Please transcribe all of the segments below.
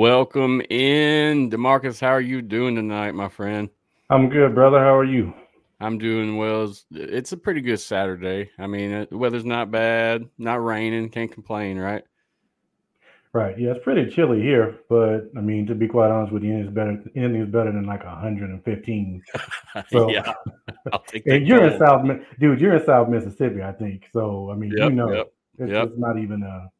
Welcome in, Demarcus. How are you doing tonight, my friend? I'm good, brother. How are you? I'm doing well. It's, a pretty good Saturday. I mean, uh, the weather's not bad, not raining, can't complain, right? Right. Yeah, it's pretty chilly here, but I mean, to be quite honest with you, it's better. Anything's better than like 115. So, yeah, and you're in. South, dude. You're in South Mississippi, I think. So, I mean, you know, yep, it's, yep. it's not even a.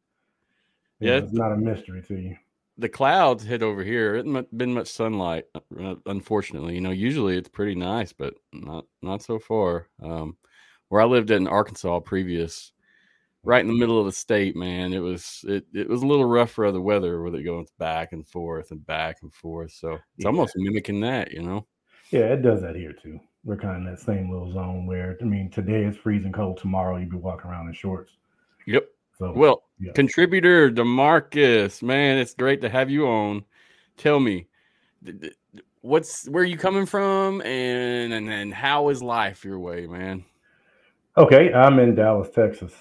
Yeah, it's not a mystery to you. The clouds hit over here. It hasn't been much sunlight, uh, unfortunately. You know, usually it's pretty nice, but not not so far. Um, where I lived in Arkansas previous, right in the middle of the state, man, it was it it was a little rough for the weather with it going back and forth and back and forth. So it's Yeah. almost mimicking that, you know. Yeah, it does that here too. We're kind of in that same little zone where I mean, today it's freezing cold. Tomorrow you'd be walking around in shorts. Yep. So, Well, yeah. contributor Demarcus, man, it's great to have you on. Tell me, what's where you coming from, and and then how is life your way, man? okay, I'm in Dallas, Texas.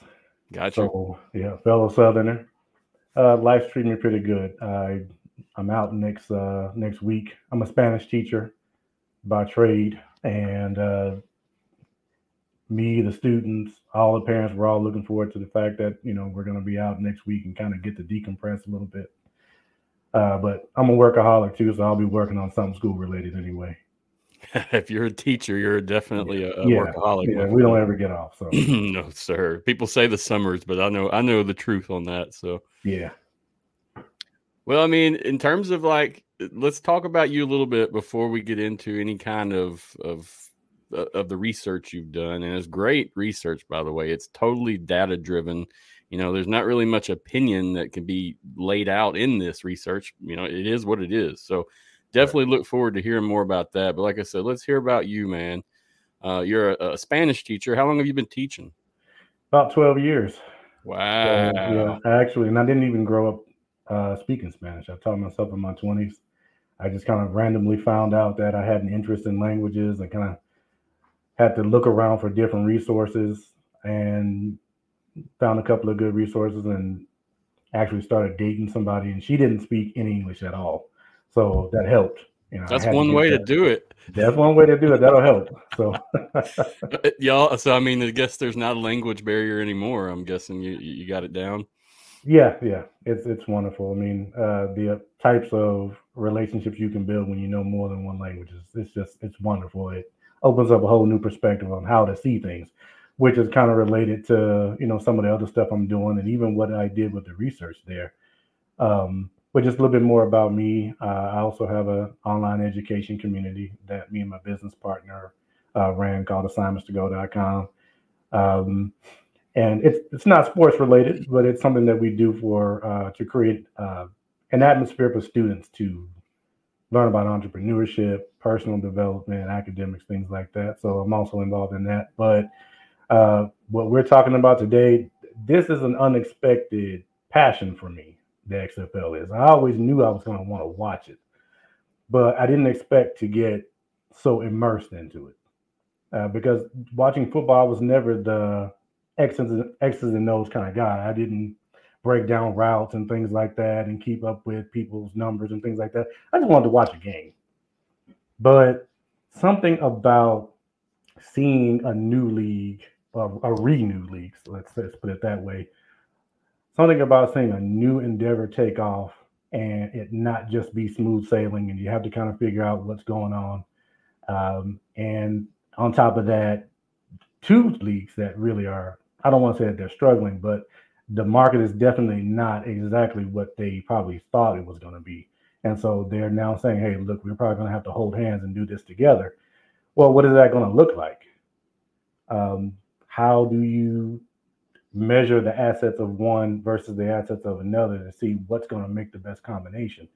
Gotcha. So yeah, fellow Southerner. Uh, life's treating me pretty good. I I'm out next uh, next week. I'm a Spanish teacher by trade, and uh, me, the students, all the parents, we're all looking forward to the fact that you know we're going to be out next week and kind of get to decompress a little bit. Uh, but I'm a workaholic too, so I'll be working on something school related anyway. if you're a teacher, you're definitely a, a Yeah, workaholic. Yeah, we don't ever get off. So no, sir. People say the summers, but I know I know the truth on that. So, yeah, well, I mean, in terms of like, let's talk about you a little bit before we get into any kind of of of the research you've done, and it's great research, by the way. It's totally data driven. You know, there's not really much opinion that can be laid out in this research. You know, it is what it is. So, definitely look forward to hearing more about that. But like I said, let's hear about you, man. Uh, you're a, a Spanish teacher. How long have you been teaching? about 12 years. Wow. So, yeah, I actually, and I didn't even grow up uh, speaking Spanish. I taught myself in my 20s. I just kind of randomly found out that I had an interest in languages. I kind of had to look around for different resources and found a couple of good resources and actually started dating somebody, and she didn't speak any English at all. So that helped. You know, That's one get way to do it. That's one way to do it. That'll help. So Uh, Y'all, so I mean, I guess there's not a language barrier anymore. I'm guessing you you got it down. Yeah, yeah, it's it's wonderful. I mean, uh, the uh, types of relationships you can build when you know more than one language is it's just it's wonderful. It opens up a whole new perspective on how to see things, which is kind of related to you know some of the other stuff I'm doing and even what I did with the research there. Um, but just a little bit more about me. Uh, I also have an online education community that me and my business partner uh, ran called assignmentstogo.com. Um, and it's it's not sports related, but it's something that we do for uh, to create uh, an atmosphere for students to learn about entrepreneurship, personal development, academics, things like that. So I'm also involved in that. But uh, what we're talking about today, this is an unexpected passion for me. The XFL is. I always knew I was going to want to watch it, but I didn't expect to get so immersed into it uh, because watching football was never the X's and, X's and O's kind of guy. I didn't break down routes and things like that and keep up with people's numbers and things like that. I just wanted to watch a game. But something about seeing a new league, or a renewed league, so let's, let's put it that way. Something about seeing a new endeavor take off and it not just be smooth sailing, and you have to kind of figure out what's going on. Um, and on top of that, two leagues that really are, I don't want to say that they're struggling, but the market is definitely not exactly what they probably thought it was going to be. And so they're now saying, hey, look, we're probably going to have to hold hands and do this together. Well, what is that going to look like? Um, how do you measure the assets of one versus the assets of another to see what's going to make the best combination?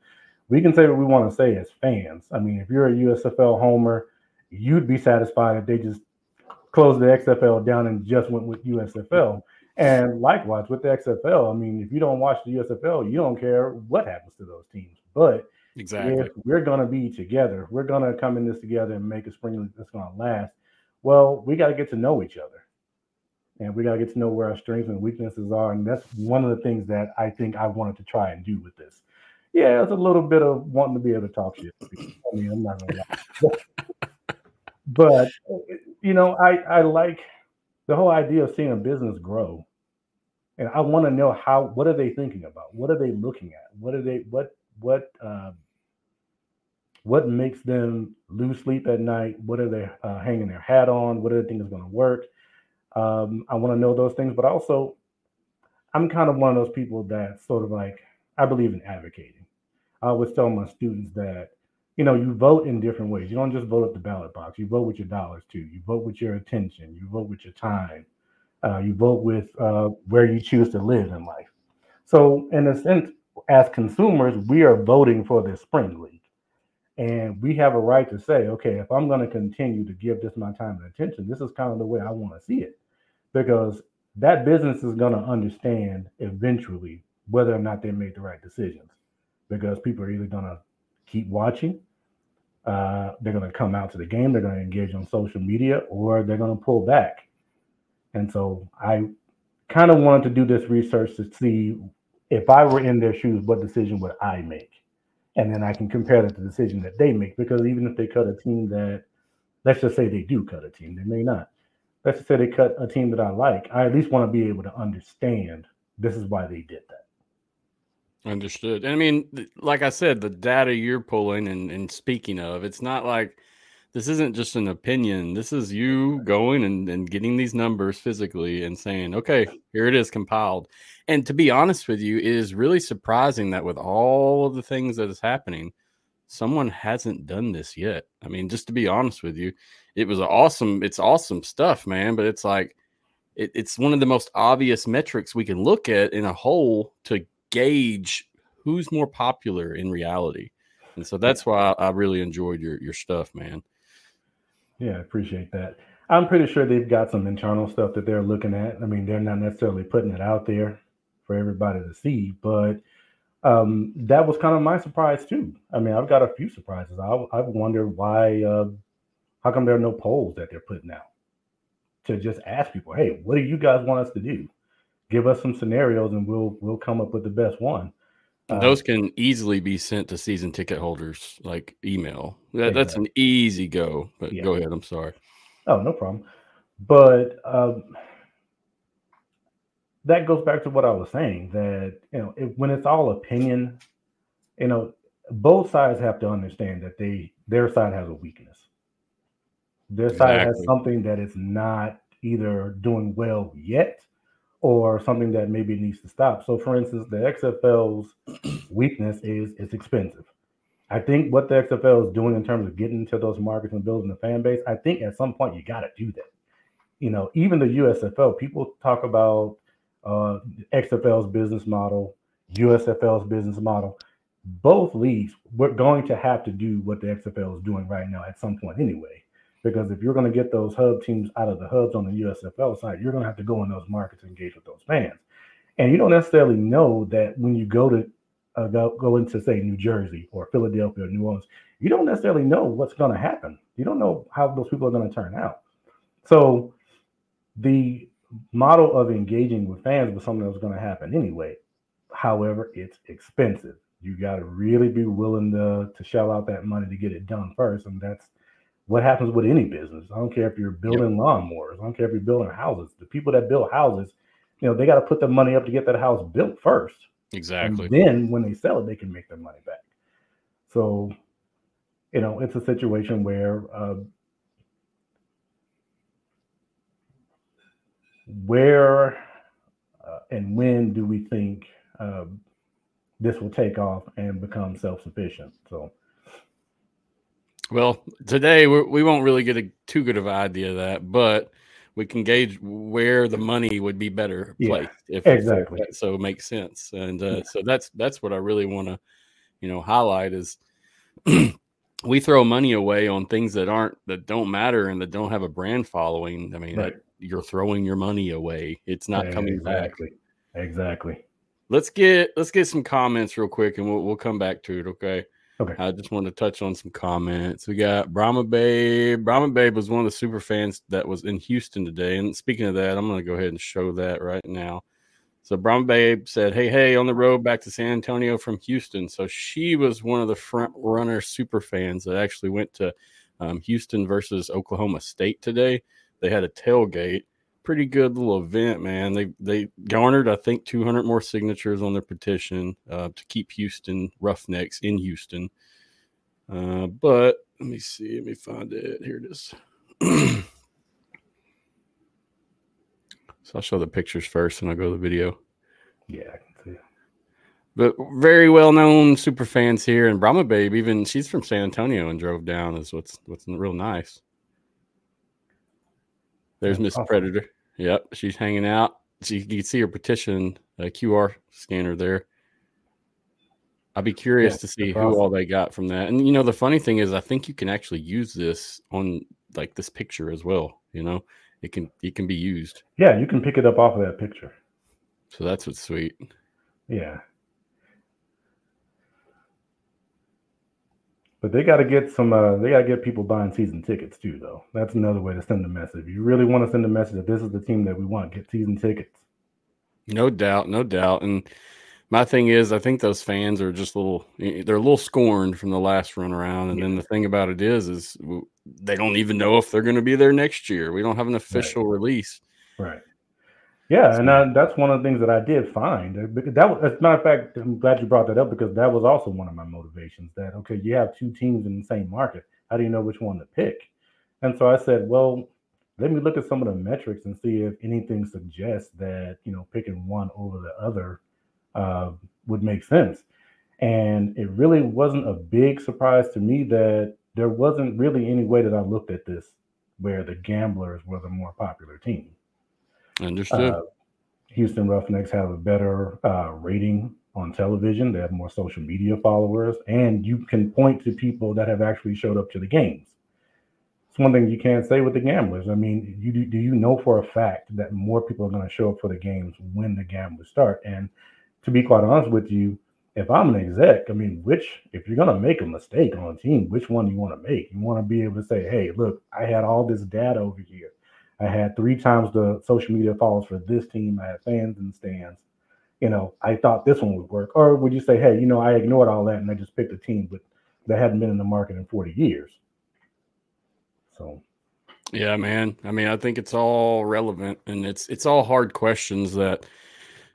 We can say what we want to say as fans. I mean, if you're a USFL homer, you'd be satisfied if they just closed the XFL down and just went with USFL. And likewise with the XFL, I mean, if you don't watch the USFL, you don't care what happens to those teams. But Exactly. if we're going to be together, if we're going to come in this together and make a spring that's going to last, well, we got to get to know each other. And we got to get to know where our strengths and weaknesses are. And that's one of the things that I think I wanted to try and do with this. yeah, it's a little bit of wanting to be able to talk shit. I mean, I'm not gonna lie. but you know, I I like the whole idea of seeing a business grow, and I want to know how. What are they thinking about? What are they looking at? What are they? What what uh, what makes them lose sleep at night? What are they uh, hanging their hat on? What are they think is going to work? Um, I want to know those things, but also, I'm kind of one of those people that sort of like I believe in advocating. I always tell my students that you know, you vote in different ways. You don't just vote at the ballot box. You vote with your dollars too. You vote with your attention. You vote with your time. Uh, you vote with uh, where you choose to live in life. So, in a sense, as consumers, we are voting for this spring league, and we have a right to say, okay, if I'm going to continue to give this my time and attention, this is kind of the way I want to see it, because that business is going to understand eventually whether or not they made the right decisions, because people are either going to keep watching. Uh, they're going to come out to the game. They're going to engage on social media, or they're going to pull back. And so I kind of wanted to do this research to see if I were in their shoes, what decision would I make? And then I can compare that to the decision that they make. Because even if they cut a team that, let's just say they do cut a team, they may not. Let's just say they cut a team that I like. I at least want to be able to understand this is why they did that. Understood. And I mean, like I said, the data you're pulling and, and speaking of, it's not like this isn't just an opinion. This is you going and, and getting these numbers physically and saying, okay, here it is compiled. And to be honest with you, it is really surprising that with all of the things that is happening, someone hasn't done this yet. I mean, just to be honest with you, it was awesome. It's awesome stuff, man. But it's like, it, it's one of the most obvious metrics we can look at in a whole to gauge who's more popular in reality. And so that's why I really enjoyed your your stuff, man. Yeah, I appreciate that. I'm pretty sure they've got some internal stuff that they're looking at. I mean, they're not necessarily putting it out there for everybody to see, but um, that was kind of my surprise too. I mean, I've got a few surprises. I, I've wondered why, uh, how come there are no polls that they're putting out to just ask people, hey, what do you guys want us to do? Give us some scenarios and we'll we'll come up with the best one. Uh, Those can easily be sent to season ticket holders like email. That, That's an easy go. But yeah. go ahead. I'm sorry. Oh, no problem. But um, that goes back to what I was saying that you know if, when it's all opinion, you know both sides have to understand that they their side has a weakness. Their exactly. side has something that is not either doing well yet or something that maybe needs to stop. So, for instance, the XFL's weakness is it's expensive. I think what the XFL is doing in terms of getting into those markets and building the fan base, I think at some point you got to do that. You know, even the USFL, people talk about uh, XFL's business model, USFL's business model. Both leagues, we're going to have to do what the XFL is doing right now at some point anyway. Because if you're going to get those hub teams out of the hubs on the USFL side, you're going to have to go in those markets and engage with those fans. And you don't necessarily know that when you go to uh, go, go into say New Jersey or Philadelphia or New Orleans, you don't necessarily know what's going to happen. You don't know how those people are going to turn out. So the model of engaging with fans was something that was going to happen anyway. However, it's expensive. You got to really be willing to to shell out that money to get it done first, and that's what happens with any business. I don't care if you're building yep. lawnmowers. I don't care if you're building houses. The people that build houses, you know, they got to put the money up to get that house built first. Exactly. And then when they sell it, they can make their money back. So, you know, it's a situation where uh, where uh, and when do we think uh, this will take off and become self-sufficient? So well, today we're, we will not really get a too good of an idea of that, but we can gauge where the money would be better placed yeah, if exactly if so it makes sense. And uh, yeah. so that's that's what I really want to, you know, highlight is we throw money away on things that aren't that don't matter and that don't have a brand following. I mean, right. that, you're throwing your money away. It's not coming exactly. back. Exactly. Let's get let's get some comments real quick and we'll we'll come back to it. Okay. Okay. I just want to touch on some comments. We got Brahma Babe. Brahma Babe was one of the super fans that was in Houston today. And speaking of that, I'm going to go ahead and show that right now. So Brahma Babe said, "Hey, hey, on the road back to San Antonio from Houston." So she was one of the front runner super fans that actually went to um, Houston versus Oklahoma State today. They had a tailgate, pretty good little event, man. They they garnered, I think, 200 more signatures on their petition uh, to keep Houston Roughnecks in Houston. Uh, but let me see, let me find it. Here it is. so I'll show the pictures first, and I'll go to the video. Yeah, I can see. But very well known super fans here, and Brahma Babe, even she's from San Antonio and drove down. Is what's what's real nice. There's Miss. Predator. Yep, she's hanging out. She, you can see her petition uh, QR scanner there. I'd be curious yeah, to see who all they got from that. And you know, the funny thing is, I think you can actually use this on like this picture as well. You know, it can it can be used. Yeah, you can pick it up off of that picture. So that's what's sweet. Yeah. But they got to get some. Uh, they got to get people buying season tickets too, though. That's another way to send a message. If you really want to send a message that this is the team that we want, get season tickets. No doubt, no doubt. And my thing is, I think those fans are just a little. They're a little scorned from the last run around. And yeah. then the thing about it is, is they don't even know if they're going to be there next year. We don't have an official right. release. Right. Yeah, and I, that's one of the things that I did find. That was, as a matter of fact, I'm glad you brought that up because that was also one of my motivations. That okay, you have two teams in the same market. How do you know which one to pick? And so I said, well, let me look at some of the metrics and see if anything suggests that you know picking one over the other uh, would make sense. And it really wasn't a big surprise to me that there wasn't really any way that I looked at this where the Gamblers were the more popular team. Understood. Uh, Houston Roughnecks have a better uh, rating on television. They have more social media followers, and you can point to people that have actually showed up to the games. It's one thing you can't say with the gamblers. I mean, you do, do you know for a fact that more people are going to show up for the games when the gamblers start? And to be quite honest with you, if I'm an exec, I mean, which if you're going to make a mistake on a team, which one do you want to make? You want to be able to say, "Hey, look, I had all this data over here I had three times the social media followers for this team. I had fans the stands. You know, I thought this one would work. Or would you say, hey, you know, I ignored all that and I just picked a team, but that hadn't been in the market in 40 years. So yeah, man. I mean, I think it's all relevant and it's it's all hard questions that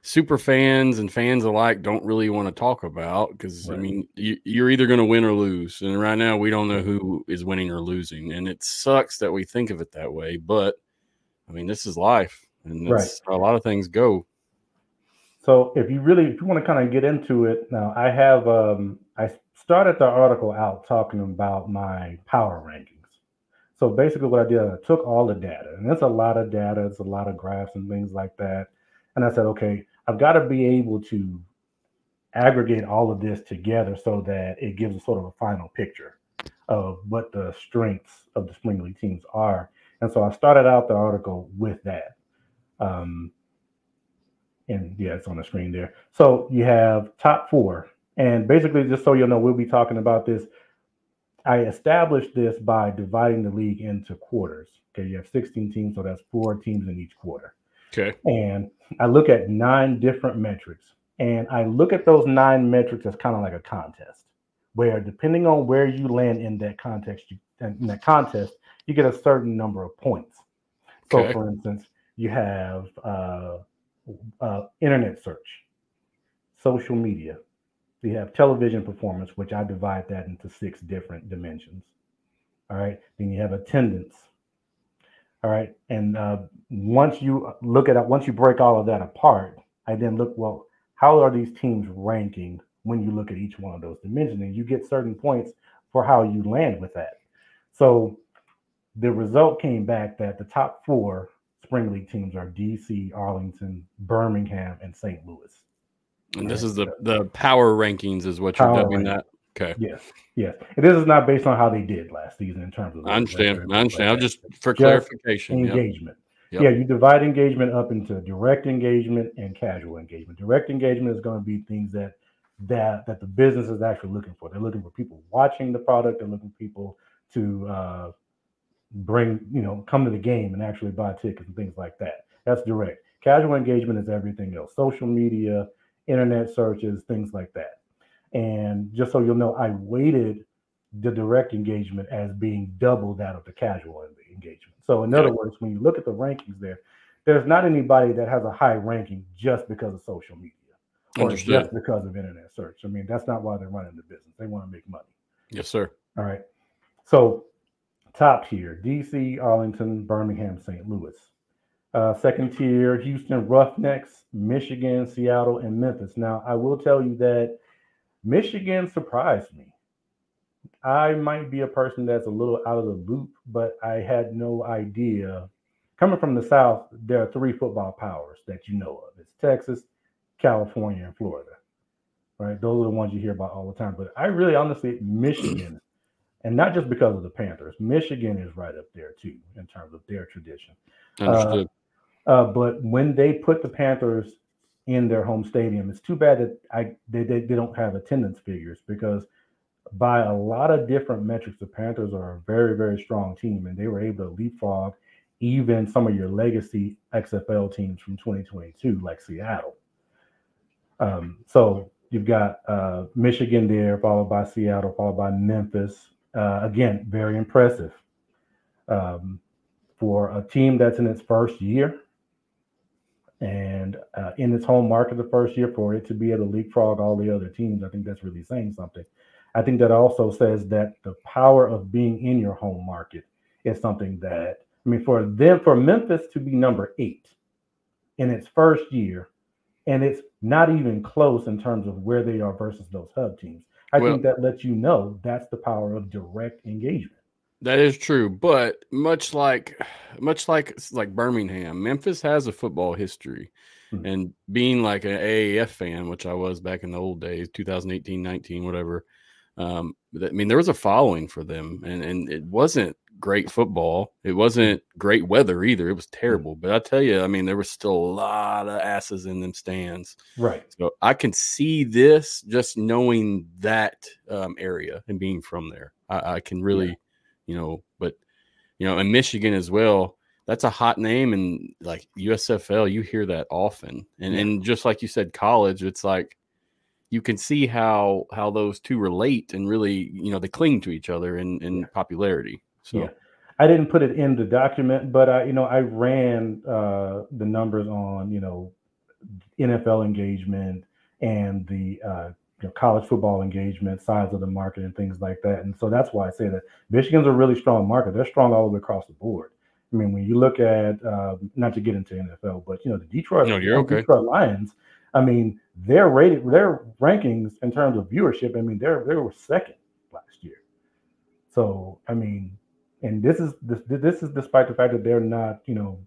super fans and fans alike don't really want to talk about because right. I mean you, are either going to win or lose, and right now we don't know who is winning or losing, and it sucks that we think of it that way. But I mean, this is life, and right. a lot of things go. So if you really, if you want to kind of get into it now, I have um, I started the article out talking about my power rankings. So basically, what I did, I took all the data, and it's a lot of data, it's a lot of graphs and things like that. And I said, okay, I've got to be able to aggregate all of this together so that it gives a sort of a final picture of what the strengths of the spring league teams are and so I started out the article with that. Um, and yeah, it's on the screen there. So you have top four. And basically, just so you'll know, we'll be talking about this. I established this by dividing the league into quarters. Okay, you have 16 teams, so that's four teams in each quarter. Okay. And I look at nine different metrics. And I look at those nine metrics as kind of like a contest, where depending on where you land in that context, you, in that contest, you get a certain number of points. So, okay. for instance, you have uh, uh, internet search, social media, you have television performance, which I divide that into six different dimensions. All right. Then you have attendance. All right. And uh, once you look at it, once you break all of that apart, I then look, well, how are these teams ranking when you look at each one of those dimensions? And you get certain points for how you land with that. So the result came back that the top four spring league teams are DC, Arlington, Birmingham, and St. Louis. And this is the the power rankings, is what you're dubbing that. Okay. Yes, yes. And this is not based on how they did last season in terms of. I understand. I understand. Like just for just clarification. Engagement. Yep. Yeah, you divide engagement up into direct engagement and casual engagement. Direct engagement is going to be things that that that the business is actually looking for. They're looking for people watching the product. They're looking for people to uh, bring, you know, come to the game and actually buy tickets and things like that. That's direct. Casual engagement is everything else social media, internet searches, things like that. And just so you'll know, I weighted the direct engagement as being double that of the casual engagement. So, in other words, when you look at the rankings there, there's not anybody that has a high ranking just because of social media or just because of internet search. I mean, that's not why they're running the business. They want to make money. Yes, sir. All right. So, top tier DC, Arlington, Birmingham, St. Louis. Uh, second tier, Houston Roughnecks, Michigan, Seattle, and Memphis. Now, I will tell you that Michigan surprised me. I might be a person that's a little out of the loop, but I had no idea. Coming from the South, there are three football powers that you know of it's Texas, California, and Florida. Right? Those are the ones you hear about all the time. But I really honestly, Michigan, and not just because of the Panthers, Michigan is right up there too in terms of their tradition. Understood. Uh, but when they put the Panthers in their home stadium, it's too bad that I they, they, they don't have attendance figures because by a lot of different metrics, the Panthers are a very, very strong team, and they were able to leapfrog even some of your legacy XFL teams from 2022, like Seattle. Um, so you've got uh, Michigan there, followed by Seattle, followed by Memphis. Uh, again, very impressive um, for a team that's in its first year and uh, in its home market the first year for it to be able to leapfrog all the other teams. I think that's really saying something. I think that also says that the power of being in your home market is something that I mean for them for Memphis to be number eight in its first year, and it's not even close in terms of where they are versus those hub teams. I Well- think that lets you know that's the power of direct engagement. That is true, but much like much like like Birmingham, Memphis has a football history. Hmm. And being like an AAF fan, which I was back in the old days, 2018, 19, whatever. Um, I mean, there was a following for them, and and it wasn't great football. It wasn't great weather either. It was terrible. But I tell you, I mean, there was still a lot of asses in them stands. Right. So I can see this just knowing that um, area and being from there. I, I can really, you know, but you know, in Michigan as well, that's a hot name, and like USFL, you hear that often. And Yeah. and just like you said, college, it's like you can see how how those two relate and really, you know, they cling to each other in in popularity. So Yeah. I didn't put it in the document, but I, you know, I ran uh, the numbers on, you know, NFL engagement and the uh, you know, college football engagement, size of the market, and things like that. And so that's why I say that Michigan's a really strong market. They're strong all the way across the board. I mean, when you look at uh, not to get into NFL, but you know, the Detroit, No, okay. Detroit Lions. I mean, their rated, their rankings in terms of viewership. I mean, they're they were second last year. So I mean, and this is this this is despite the fact that they're not, you know,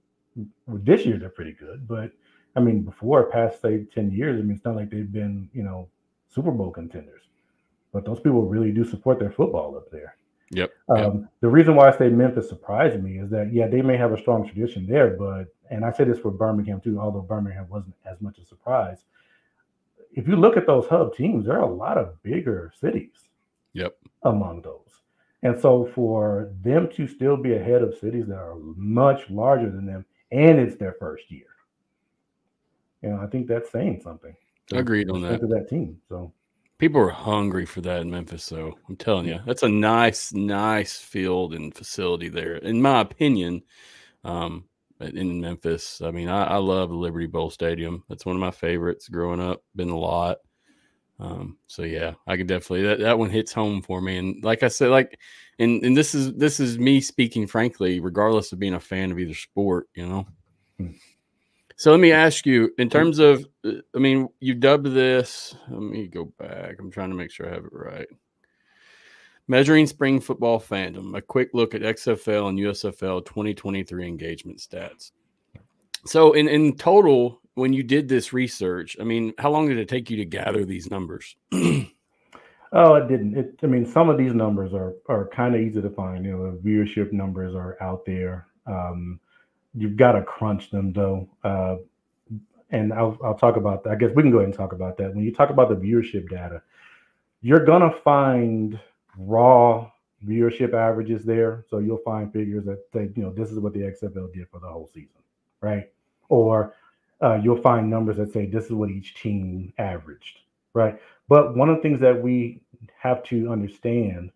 this year they're pretty good, but I mean, before past say ten years, I mean, it's not like they've been, you know, Super Bowl contenders. But those people really do support their football up there. yep, yep. Um, the reason why I say Memphis surprised me is that yeah, they may have a strong tradition there, but and I say this for Birmingham too, although Birmingham wasn't as much a surprise. If you look at those hub teams, there are a lot of bigger cities Yep. among those. And so for them to still be ahead of cities that are much larger than them, and it's their first year, you know, I think that's saying something. to- Agreed on that. that team. So People are hungry for that in Memphis, so I'm telling you, that's a nice, nice field and facility there, in my opinion. Um, in Memphis, I mean, I, I love the Liberty Bowl Stadium. That's one of my favorites growing up. Been a lot. Um, so yeah, I could definitely that, that one hits home for me. And like I said, like, and and this is this is me speaking frankly, regardless of being a fan of either sport, you know. Hmm. So let me ask you, in terms of, uh, I mean, you dubbed this. Let me go back. I'm trying to make sure I have it right. Measuring spring football fandom, a quick look at XFL and USFL 2023 engagement stats. So, in, in total, when you did this research, I mean, how long did it take you to gather these numbers? Oh, it didn't. It, I mean, some of these numbers are are kind of easy to find. You know, the viewership numbers are out there. Um, you've got to crunch them though, uh, and I'll I'll talk about that. I guess we can go ahead and talk about that. When you talk about the viewership data, you're gonna find raw viewership averages there. So you'll find figures that say, you know, this is what the XFL did for the whole season, right? Or uh, you'll find numbers that say this is what each team averaged, right? But one of the things that we have to understand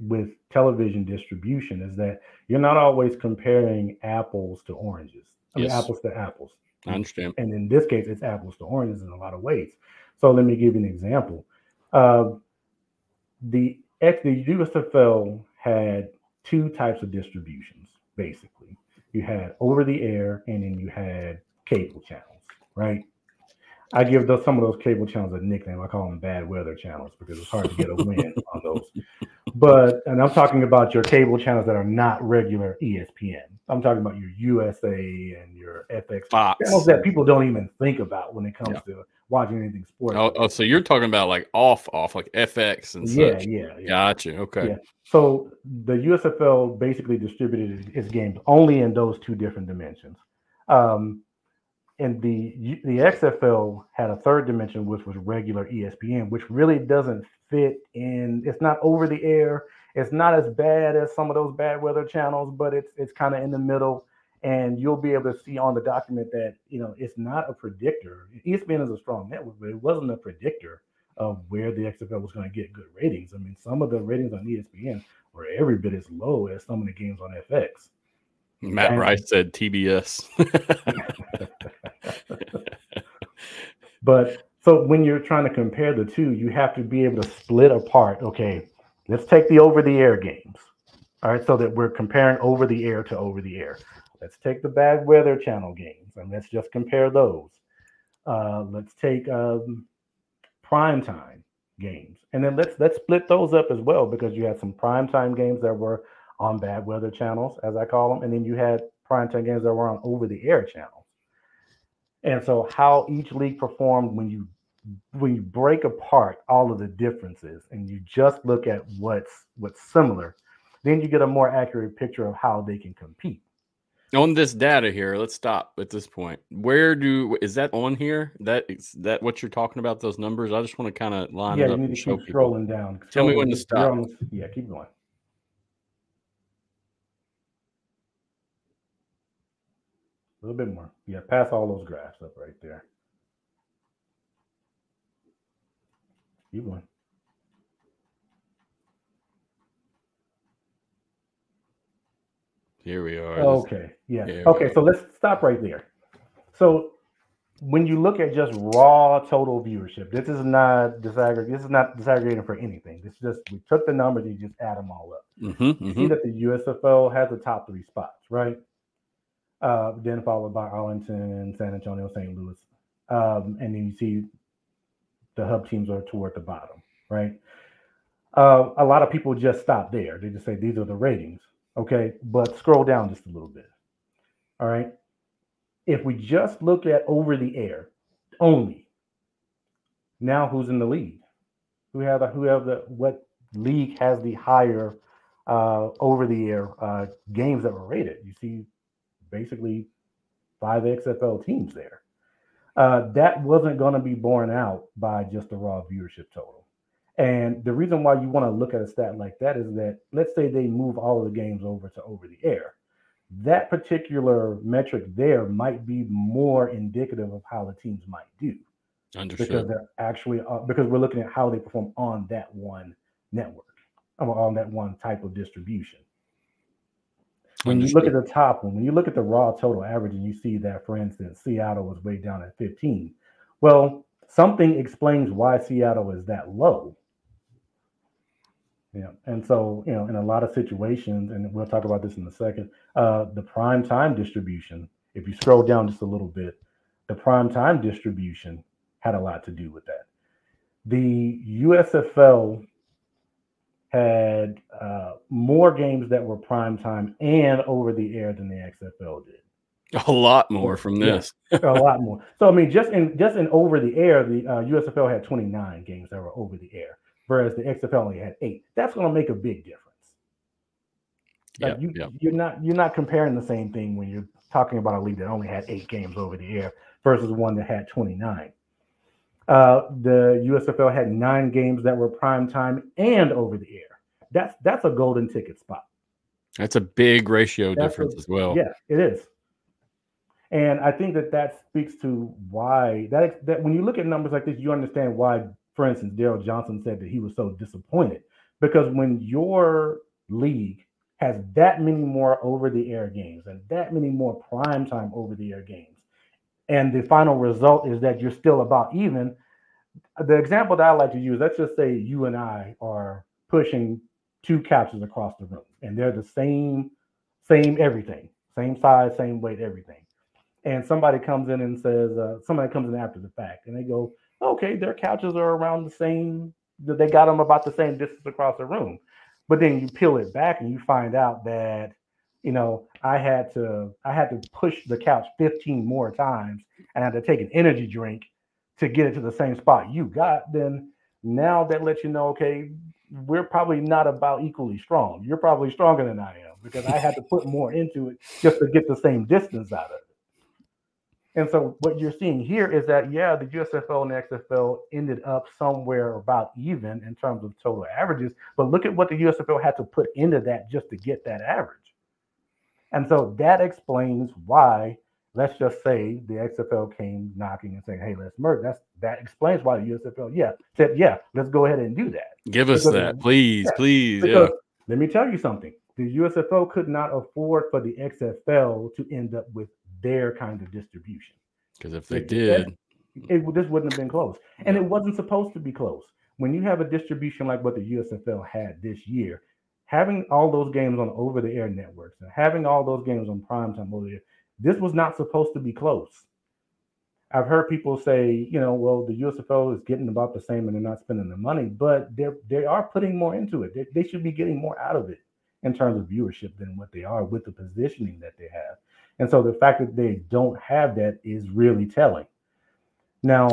with television distribution is that you're not always comparing apples to oranges. I mean, apples to apples. I understand. And in this case, it's apples to oranges in a lot of ways. So let me give you an example. Uh, the the USFL had two types of distributions, basically. You had over the air, and then you had cable channels, right? I give those some of those cable channels a nickname. I call them bad weather channels because it's hard to get a win on those. But and I'm talking about your cable channels that are not regular ESPN. I'm talking about your USA and your FX Fox. channels that people don't even think about when it comes yeah. to watching anything sports. Oh, oh, so you're talking about like off, off, like FX and yeah, such. Yeah, yeah. Gotcha. Okay. Yeah. So the USFL basically distributed its games only in those two different dimensions. Um, and the the XFL had a third dimension, which was regular ESPN, which really doesn't fit in. It's not over the air. It's not as bad as some of those bad weather channels, but it's it's kind of in the middle. And you'll be able to see on the document that you know it's not a predictor. ESPN is a strong network, but it wasn't a predictor of where the XFL was going to get good ratings. I mean, some of the ratings on ESPN were every bit as low as some of the games on FX. Matt and, Rice said TBS. but so when you're trying to compare the two, you have to be able to split apart. Okay, let's take the over the air games. All right, so that we're comparing over the air to over the air. Let's take the bad weather channel games and let's just compare those. Uh, let's take um, prime time games and then let's let's split those up as well because you had some prime time games that were on bad weather channels, as I call them, and then you had prime time games that were on over the air channels. And so how each league performed when you when you break apart all of the differences and you just look at what's what's similar, then you get a more accurate picture of how they can compete. On this data here, let's stop at this point. Where do is that on here? That is that what you're talking about? Those numbers? I just want to kind of line yeah, it up. Yeah, you need to keep scrolling down. Tell me when to stop. Yeah, keep going. A little bit more. Yeah, pass all those graphs up right there. Keep going. Here we are. Okay. Yeah. Okay. So let's stop right there. So when you look at just raw total viewership, this is not disaggregating. This is not disaggregating for anything. This is just we took the numbers and you just add them all up. Mm-hmm, you mm-hmm. see that the USFL has the top three spots, right? Uh, then followed by Arlington, San Antonio, St. Louis. Um, and then you see the hub teams are toward the bottom, right? Uh, a lot of people just stop there. They just say these are the ratings, okay? But scroll down just a little bit, all right? If we just look at over the air only, now who's in the lead? Who have the, who have the what league has the higher uh, over the air uh, games that were rated? You see basically five XFL teams there. Uh, that wasn't going to be borne out by just the raw viewership total. And the reason why you want to look at a stat like that is that let's say they move all of the games over to over the air. That particular metric there might be more indicative of how the teams might do. Understood. Because they're actually uh, because we're looking at how they perform on that one network, on that one type of distribution. When you look at the top one, when you look at the raw total average and you see that, for instance, Seattle was way down at 15, well, something explains why Seattle is that low. Yeah, and so you know, in a lot of situations, and we'll talk about this in a second, uh, the prime time distribution. If you scroll down just a little bit, the prime time distribution had a lot to do with that. The USFL had uh, more games that were prime time and over the air than the XFL did. A lot more from this. a lot more. So I mean, just in just in over the air, the uh, USFL had 29 games that were over the air, whereas the XFL only had eight. That's going to make a big difference. Like you, you're not you're not comparing the same thing when you're talking about a league that only had eight games over the air versus one that had 29. Uh, the USFL had nine games that were prime time and over the air. That's that's a golden ticket spot. That's a big ratio that's difference a, as well. Yeah, it is. And I think that that speaks to why that that when you look at numbers like this, you understand why, for instance, Daryl Johnson said that he was so disappointed because when your league has that many more over the air games and that many more prime time over the air games, and the final result is that you're still about even. The example that I like to use, let's just say you and I are pushing two couches across the room, and they're the same, same everything, same size, same weight, everything. And somebody comes in and says, uh, somebody comes in after the fact, and they go, okay, their couches are around the same, they got them about the same distance across the room. But then you peel it back and you find out that, you know, I had to, I had to push the couch 15 more times and I had to take an energy drink to get it to the same spot you got. Then now that lets you know, okay, we're probably not about equally strong. You're probably stronger than I am because I had to put more into it just to get the same distance out of it. And so what you're seeing here is that yeah, the USFL and the XFL ended up somewhere about even in terms of total averages, but look at what the USFL had to put into that just to get that average. And so that explains why let's just say the XFL came knocking and saying, "Hey, let's merge." That's that explains why the USFL, yeah, said, "Yeah, let's go ahead and do that." Give us because, that, please, yeah, please. Yeah. Let me tell you something. The USFL could not afford for the XFL to end up with their kind of distribution. Because if they it, did, it, mm. it, this wouldn't have been close, and it wasn't supposed to be close. When you have a distribution like what the USFL had this year, having all those games on over-the-air networks and having all those games on primetime over there this was not supposed to be close. I've heard people say, you know, well, the USFL is getting about the same and they're not spending the money, but they're they are putting more into it. They, they should be getting more out of it in terms of viewership than what they are with the positioning that they have. And so the fact that they don't have that is really telling. Now,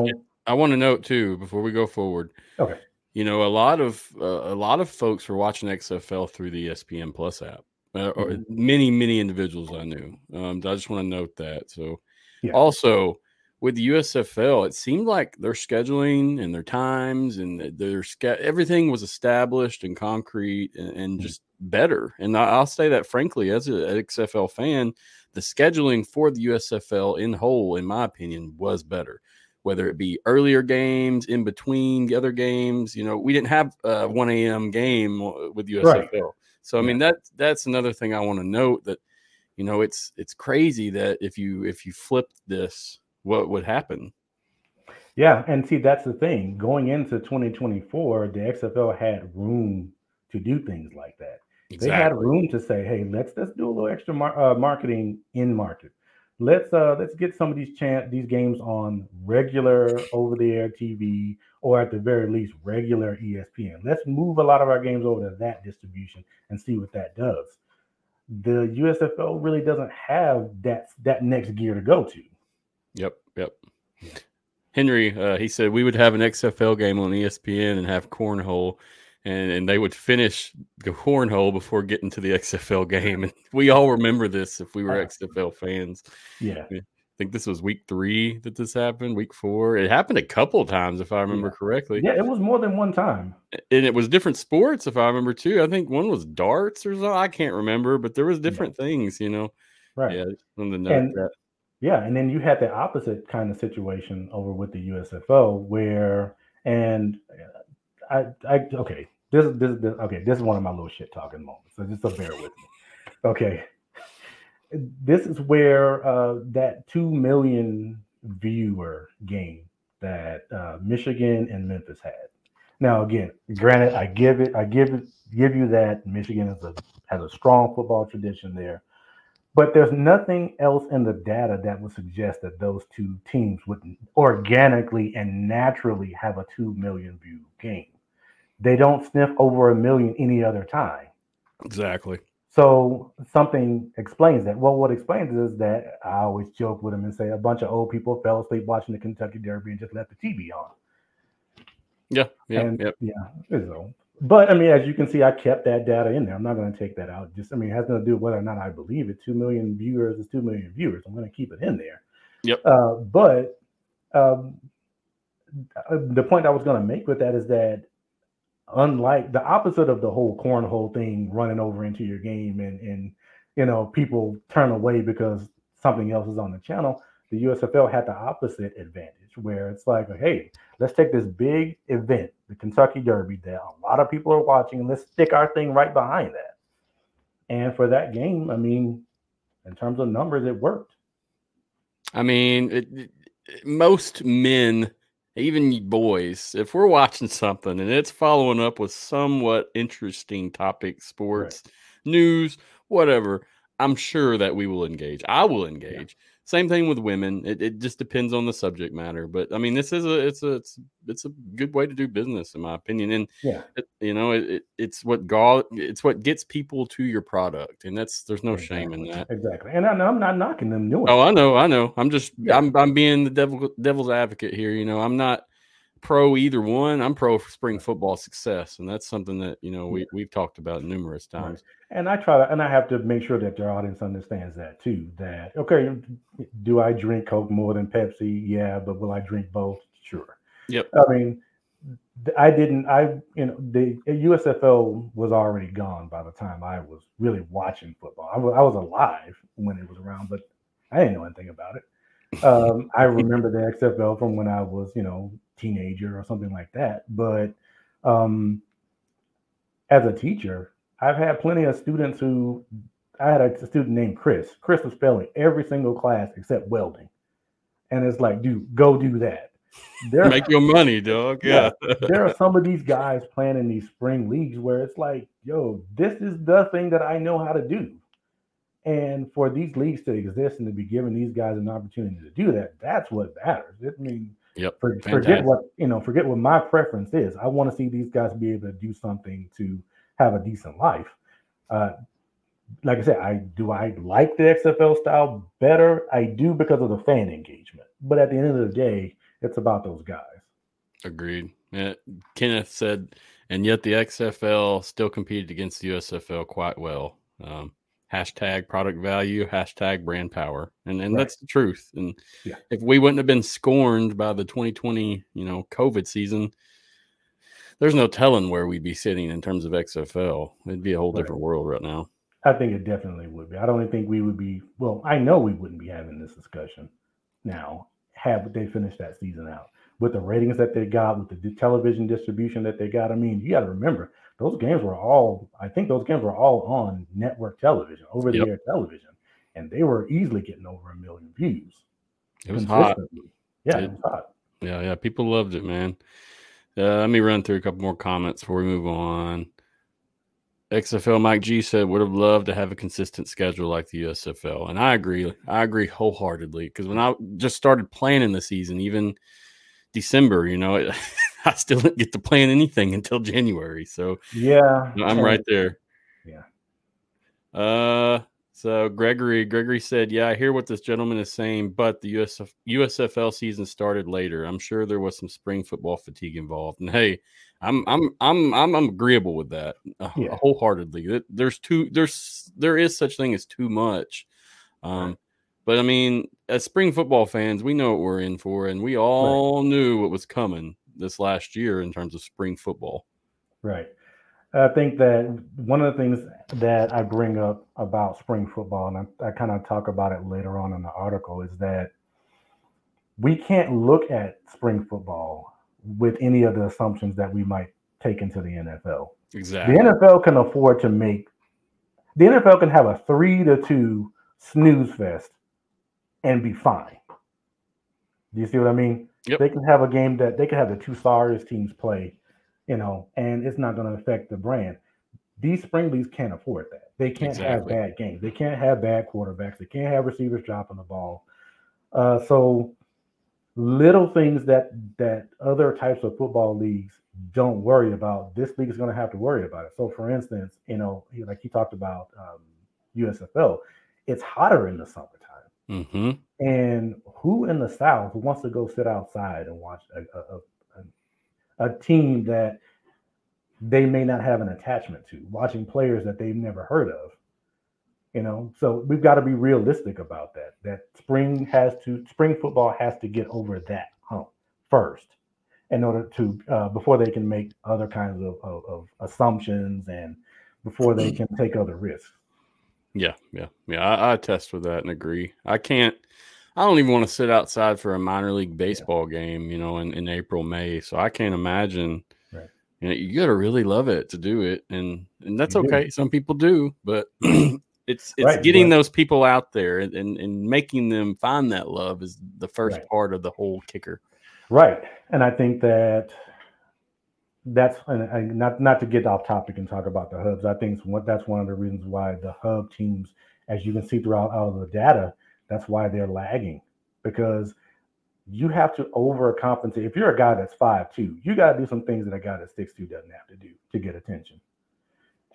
I want to note too before we go forward. Okay. You know, a lot of uh, a lot of folks were watching XFL through the ESPN Plus app uh, or mm-hmm. many many individuals I knew. Um, I just want to note that. So, yeah. also with the USFL, it seemed like their scheduling and their times and their everything was established and concrete and, and mm-hmm. just better. And I, will say that frankly, as an XFL fan, the scheduling for the USFL in whole, in my opinion, was better. Whether it be earlier games, in between the other games, you know, we didn't have a 1 a.m. game with USFL. Right. So I mean that that's another thing I want to note that you know it's it's crazy that if you if you flip this, what would happen? Yeah, and see that's the thing. Going into 2024, the XFL had room to do things like that. Exactly. They had room to say, "Hey, let's let's do a little extra mar- uh, marketing in market. Let's uh let's get some of these chan- these games on regular over the air TV or at the very least regular ESPN. Let's move a lot of our games over to that distribution and see what that does. The USFL really doesn't have that that next gear to go to. Yep, yep. Henry, uh, he said we would have an XFL game on ESPN and have cornhole, and, and they would finish the cornhole before getting to the XFL game. And we all remember this if we were XFL fans. Yeah I think this was week three that this happened, week four. It happened a couple times, if I remember yeah. correctly. Yeah, it was more than one time. And it was different sports, if I remember too. I think one was darts or something. I can't remember, but there was different yeah. things, you know. Right. Yeah, on the note and, that. Yeah, and then you had the opposite kind of situation over with the USFL where and I I okay. This, this, this okay, this is one of my little shit talking moments. So just so bear with me. Okay this is where uh, that two million viewer game that uh, Michigan and Memphis had. Now, again, granted, I give it, I give it, give you that Michigan is a has a strong football tradition there, but there's nothing else in the data that would suggest that those two teams would organically and naturally have a two million view game. They don't sniff over a million any other time. Exactly. So something explains that. Well, what explains is that I always joke with them and say a bunch of old people fell asleep watching the Kentucky Derby and just left the TV on. Yeah, yeah, and, yeah. So, but I mean, as you can see, I kept that data in there. I'm not going to take that out. Just, I mean, it has nothing to do with whether or not I believe it. Two million viewers is two million viewers. I'm going to keep it in there. Yep. Uh, but um, the point I was going to make with that is that unlike the opposite of the whole cornhole thing running over into your game and and you know people turn away because something else is on the channel. The USFL had the opposite advantage, where it's like, hey, let's take this big event, the Kentucky Derby, that a lot of people are watching, and let's stick our thing right behind that. And for that game, I mean, in terms of numbers, it worked. I mean, it, it, most men, even boys, if we're watching something and it's following up with somewhat interesting topic, sports, right. news, whatever, I'm sure that we will engage. I will engage. Yeah. Same thing with women. It, it just depends on the subject matter. But I mean, this is a it's a it's it's a good way to do business, in my opinion. And yeah, it, you know, it, it's what God it's what gets people to your product, and that's there's no exactly. shame in that. Exactly. And I, am not knocking them doing. Oh, I know, I know. I'm just yeah. I'm I'm being the devil devil's advocate here. You know, I'm not pro either one. I'm pro spring football success, and that's something that you know we we've talked about numerous times. Right. And I try to, and I have to make sure that your audience understands that too. That okay, do I drink Coke more than Pepsi? Yeah, but will I drink both? Sure. Yep. I mean, I didn't. I you know the USFL was already gone by the time I was really watching football. I was, I was alive when it was around, but I didn't know anything about it. Um, I remember the XFL from when I was, you know, teenager or something like that. But um, as a teacher, I've had plenty of students who I had a student named Chris. Chris was failing every single class except welding. And it's like, dude, go do that. There, Make your money, dog. Yeah. yeah. there are some of these guys playing in these spring leagues where it's like, yo, this is the thing that I know how to do. And for these leagues to exist and to be giving these guys an opportunity to do that, that's what matters. I mean, Yep. For, forget what you know. Forget what my preference is. I want to see these guys be able to do something to have a decent life. Uh, like I said, I do I like the XFL style better. I do because of the fan engagement. But at the end of the day, it's about those guys. Agreed. Yeah, Kenneth said, and yet the XFL still competed against the USFL quite well. Um, hashtag product value, hashtag brand power. And and right. that's the truth. And yeah. if we wouldn't have been scorned by the 2020, you know, COVID season, there's no telling where we'd be sitting in terms of XFL. It'd be a whole right. different world right now. I think it definitely would be. I don't think we would be well, I know we wouldn't be having this discussion now have they finished that season out with the ratings that they got, with the television distribution that they got. I mean, you got to remember those games were all, I think those games were all on network television, over the yep. air television, and they were easily getting over a million views. It was hot. Yeah, it, it, was hot. Yeah, yeah. People loved it, man. Uh, let me run through a couple more comments before we move on. XFL Mike G said would have loved to have a consistent schedule like the USFL, and I agree. I agree wholeheartedly because when I just started planning the season, even December, you know, it, I still didn't get to plan anything until January. So yeah, I'm right there. Yeah. Uh, so Gregory, Gregory said, "Yeah, I hear what this gentleman is saying, but the USF, USFL season started later. I'm sure there was some spring football fatigue involved. And hey, I'm I'm I'm I'm, I'm agreeable with that uh, yeah. wholeheartedly. There's too there's there is such thing as too much. Um, right. But I mean, as spring football fans, we know what we're in for, and we all right. knew what was coming this last year in terms of spring football. Right. I think that one of the things that I bring up about spring football, and I, I kind of talk about it later on in the article, is that we can't look at spring football with any of the assumptions that we might take into the NFL. Exactly. The NFL can afford to make the NFL can have a three to two snooze fest and be fine. Do you see what I mean? Yep. They can have a game that they can have the two stars teams play, you know, and it's not going to affect the brand. These spring leagues can't afford that. They can't exactly. have bad games. They can't have bad quarterbacks. They can't have receivers dropping the ball. Uh, so little things that that other types of football leagues don't worry about, this league is going to have to worry about it. So, for instance, you know, like you talked about um, USFL, it's hotter in the summertime. Mm-hmm. And who in the South wants to go sit outside and watch a, a, a, a, team that they may not have an attachment to, watching players that they've never heard of? You know, so we've got to be realistic about that. That spring has to, spring football has to get over that hump first in order to, uh, before they can make other kinds of, of, of assumptions and before they can take other risks. Yeah, yeah, yeah. I, I test with that and agree. I can't. I don't even want to sit outside for a minor league baseball yeah. game, you know, in, in April, May. So I can't imagine. Right. You know, you got to really love it to do it, and and that's you okay. Do. Some people do, but it's it's right, getting right. those people out there and, and, and making them find that love is the first right. part of the whole kicker. Right, and I think that that's and not not to get off topic and talk about the hubs. I think what that's one of the reasons why the hub teams, as you can see throughout all of the data, that's why they're lagging because you have to overcompensate. If you're a guy that's five two, you got to do some things that a guy that six two doesn't have to do to get attention.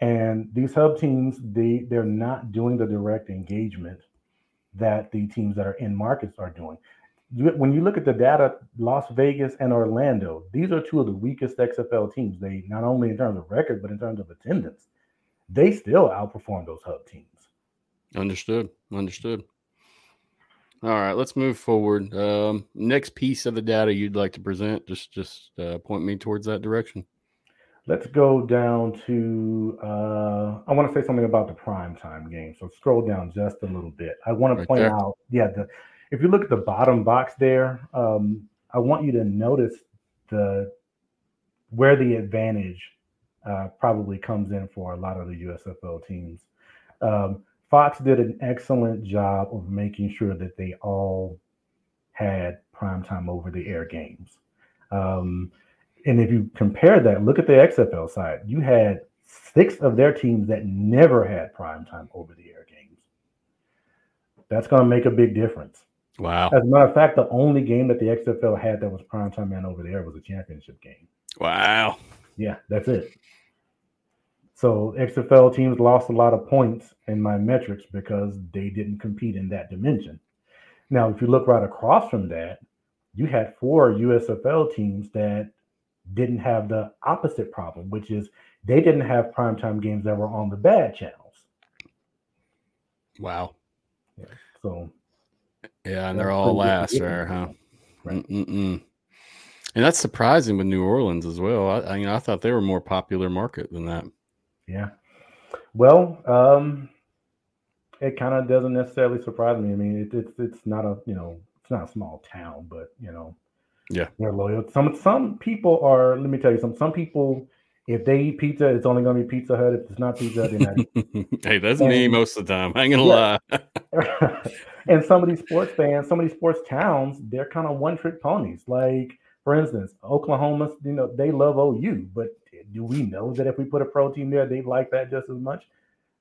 And these hub teams, they they're not doing the direct engagement that the teams that are in markets are doing. You, when you look at the data, Las Vegas and Orlando, these are two of the weakest XFL teams. They not only in terms of record, but in terms of attendance, they still outperform those hub teams. Understood. Understood. All right, let's move forward. Um, next piece of the data you'd like to present, just just uh, point me towards that direction. Let's go down to. Uh, I want to say something about the prime time game. So scroll down just a little bit. I want to point there. out, yeah, the if you look at the bottom box there, um, I want you to notice the where the advantage uh, probably comes in for a lot of the USFL teams. Um, Fox did an excellent job of making sure that they all had primetime over the air games. Um, and if you compare that, look at the XFL side. You had six of their teams that never had prime time over the air games. That's going to make a big difference. Wow. As a matter of fact, the only game that the XFL had that was prime time and over there was a championship game. Wow. Yeah, that's it. So XFL teams lost a lot of points in my metrics because they didn't compete in that dimension. Now, if you look right across from that, you had four USFL teams that didn't have the opposite problem, which is they didn't have primetime games that were on the bad channels. Wow. Yeah. So. Yeah, and they're all last there, huh? Right. Mm-mm-mm. And that's surprising with New Orleans as well. I, I, you know, I thought they were more popular market than that. Yeah. Well, um, it kind of doesn't necessarily surprise me. I mean, it, it's it's not a you know it's not a small town, but you know yeah, they're loyal. Some some people are. Let me tell you some. Some people, if they eat pizza, it's only going to be Pizza Hut. If it's not Pizza Hut, not. hey, that's and, me most of the time. I ain't gonna yeah. lie. and some of these sports fans, some of these sports towns, they're kind of one trick ponies. Like for instance, Oklahoma, you know, they love OU, but do we know that if we put a pro team there, they'd like that just as much?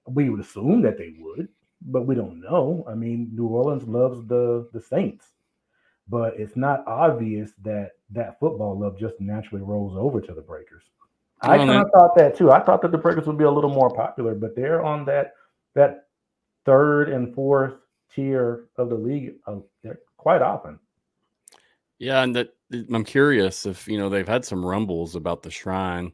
We would assume that they would, but we don't know. I mean, New Orleans loves the the Saints but it's not obvious that that football love just naturally rolls over to the Breakers. I kind of thought that too. I thought that the Breakers would be a little more popular, but they're on that that third and fourth tier of the league uh, quite often. Yeah, and that I'm curious if you know they've had some rumbles about the Shrine.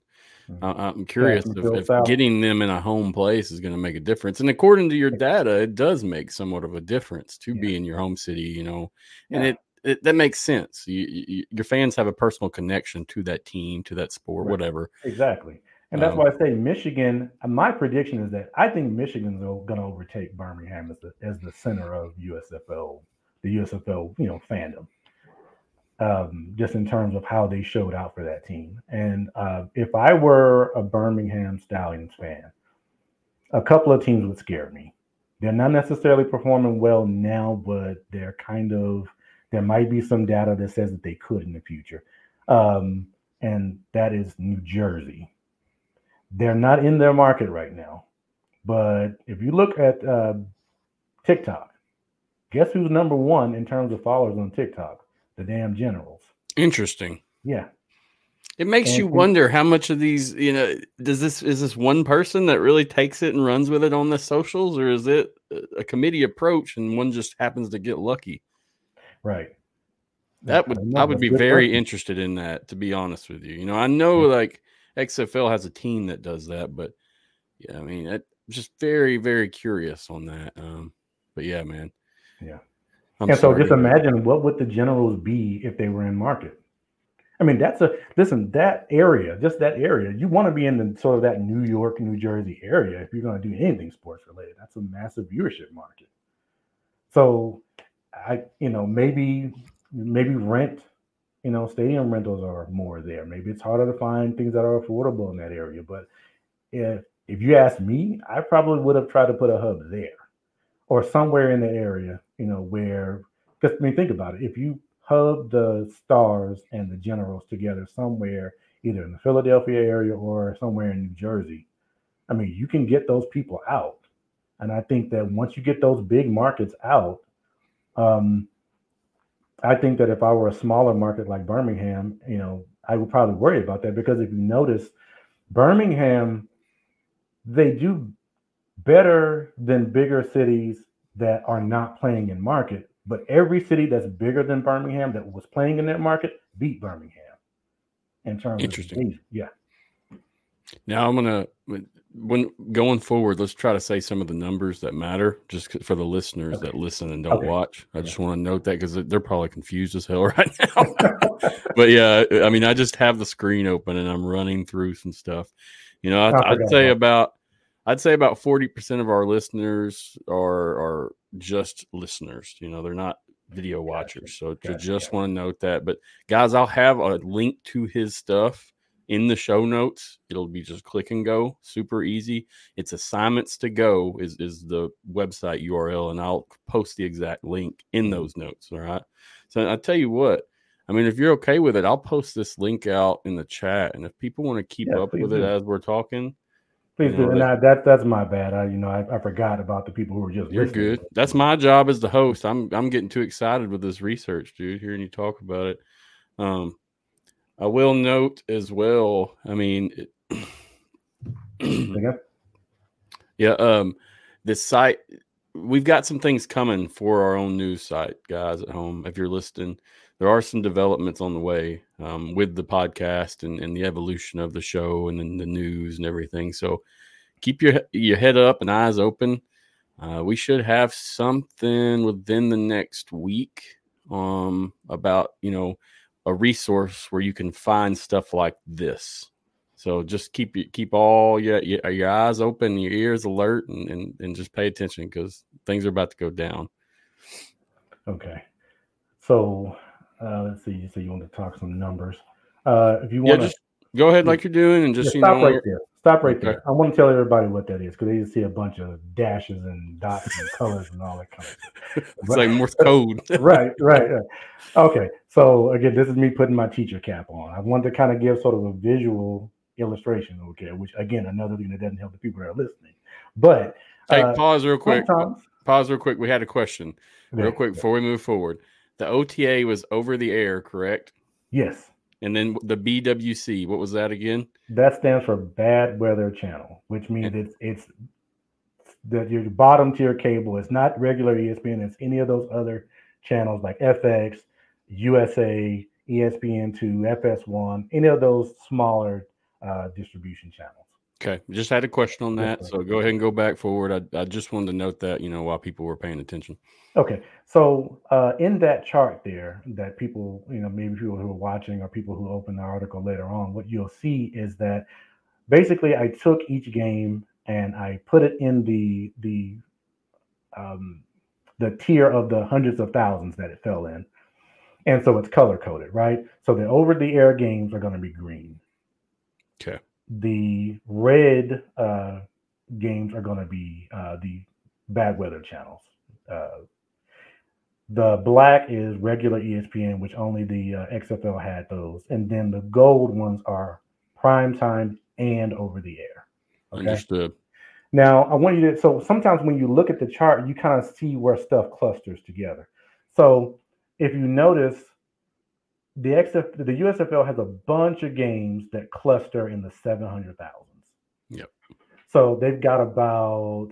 Mm-hmm. Uh, I'm curious yeah, if, if getting them in a home place is going to make a difference. And according to your data, it does make somewhat of a difference to yeah. be in your home city. You know, and it it, that makes sense. You, you, your fans have a personal connection to that team, to that sport, right. whatever. Exactly, and that's um, why I say Michigan. Uh, my prediction is that I think Michigan's going to overtake Birmingham as the as the center of USFL, the USFL, you know, fandom. Um, just in terms of how they showed out for that team, and uh, if I were a Birmingham Stallions fan, a couple of teams would scare me. They're not necessarily performing well now, but they're kind of there might be some data that says that they could in the future. Um, and that is New Jersey. They're not in their market right now. But if you look at uh, TikTok, guess who's number one in terms of followers on TikTok? The damn generals. Interesting. Yeah. It makes and, you wonder how much of these, you know, does this is this one person that really takes it and runs with it on the socials, or is it a committee approach and one just happens to get lucky? Right. That would I, I would be very person. interested in that, to be honest with you. You know, I know like XFL has a team that does that, but yeah, I mean, I'm just very, very curious on that. Um, but yeah, man. Yeah. I'm and so just imagine what would the generals be if they were in market. I mean, that's a listen, that area, just that area, you want to be in the sort of that New York, New Jersey area if you're going to do anything sports related. That's a massive viewership market. So I, you know, maybe maybe rent, you know, stadium rentals are more there. Maybe it's harder to find things that are affordable in that area. But if if you ask me, I probably would have tried to put a hub there or somewhere in the area, you know, where because I mean think about it. If you hub the stars and the generals together somewhere, either in the Philadelphia area or somewhere in New Jersey, I mean, you can get those people out. And I think that once you get those big markets out, um, I think that if I were a smaller market like Birmingham, you know, I would probably worry about that because if you notice, Birmingham, they do better than bigger cities that are not playing in market. But every city that's bigger than Birmingham that was playing in that market beat Birmingham in terms Interesting. of yeah. Now I'm gonna when going forward, let's try to say some of the numbers that matter, just for the listeners Okay. that listen and don't Okay. watch. I just want to note that because they're probably confused as hell right now. but yeah, I mean, I just have the screen open and I'm running through some stuff. You know, I I'd say about- about I'd say about forty percent of our listeners are are just listeners. You know, they're not video watchers. So Gotcha, just gotcha. want to note that. But guys, I'll have a link to his stuff in the show notes. It'll be just click and go, super easy. It's assignments to go is is the website URL, and I'll post the exact link in Mm-hmm. those notes. All right. So I tell you what, I mean, if you're okay with it, I'll post this link out in the chat, and if people want to keep Yeah, up with it as we're talking, Please You do. And that- I, that that's my bad. I you know I, I forgot about the people who were just you're listening. good. That's my job as the host. I'm I'm getting too excited with this research, dude. Hearing you talk about it. Um, I will note as well. I mean. It, Yeah, um the site we've got some things coming for our own news site, guys at home. If you're listening, there are some developments on the way um, with the podcast and, and the evolution of the show and then the news and everything. So keep your your head up and eyes open. Uh, we should have something within the next week um, about you know a resource where you can find stuff like this. So just keep your keep all your your, your eyes open, your ears alert, and and, and just pay attention because things are about to go down. Okay. So uh, let's see. You say you want to talk some numbers. Uh, if you Yeah, want just go ahead like you're doing, and just Yeah, you stop know, right there. Stop right there. I want to tell everybody what that is because they just see a bunch of dashes and dots and colors and all that kind of stuff. it's like Morse code. right, right, right. Okay. So again, this is me putting my teacher cap on. I wanted to kind of give sort of a visual illustration, okay, which again, another thing that doesn't help the people that are listening. But hey, uh, pause real quick. Pause real quick. We had a question real quick before we move forward. The OTA was over the air, correct? Yes. And then the BWC, what was that again? That stands for bad weather channel, which means it's it's the your bottom tier cable. It's not regular ESPN. It's any of those other channels like FX, USA, ESPN2, FS1, any of those smaller uh, distribution channels. Okay, just had a question on that. So go ahead and go back forward. I, I just wanted to note that, you know, while people were paying attention. Okay, so uh, in that chart there, that people, you know, maybe people who are watching or people who open the article later on, what you'll see is that basically I took each game and I put it in the the um, the tier of the hundreds of thousands that it fell in, and so it's color coded, right? So the over the air games are going to be green. Okay. The red uh, games are going to be uh, the bad weather channels. Uh, the black is regular ESPN, which only the uh, XFL had those, and then the gold ones are prime time and over the air. Okay. Understood. Now, I want you to. So sometimes when you look at the chart, you kind of see where stuff clusters together. So if you notice, the XF, the USFL has a bunch of games that cluster in the seven hundred thousands. Yep. So they've got about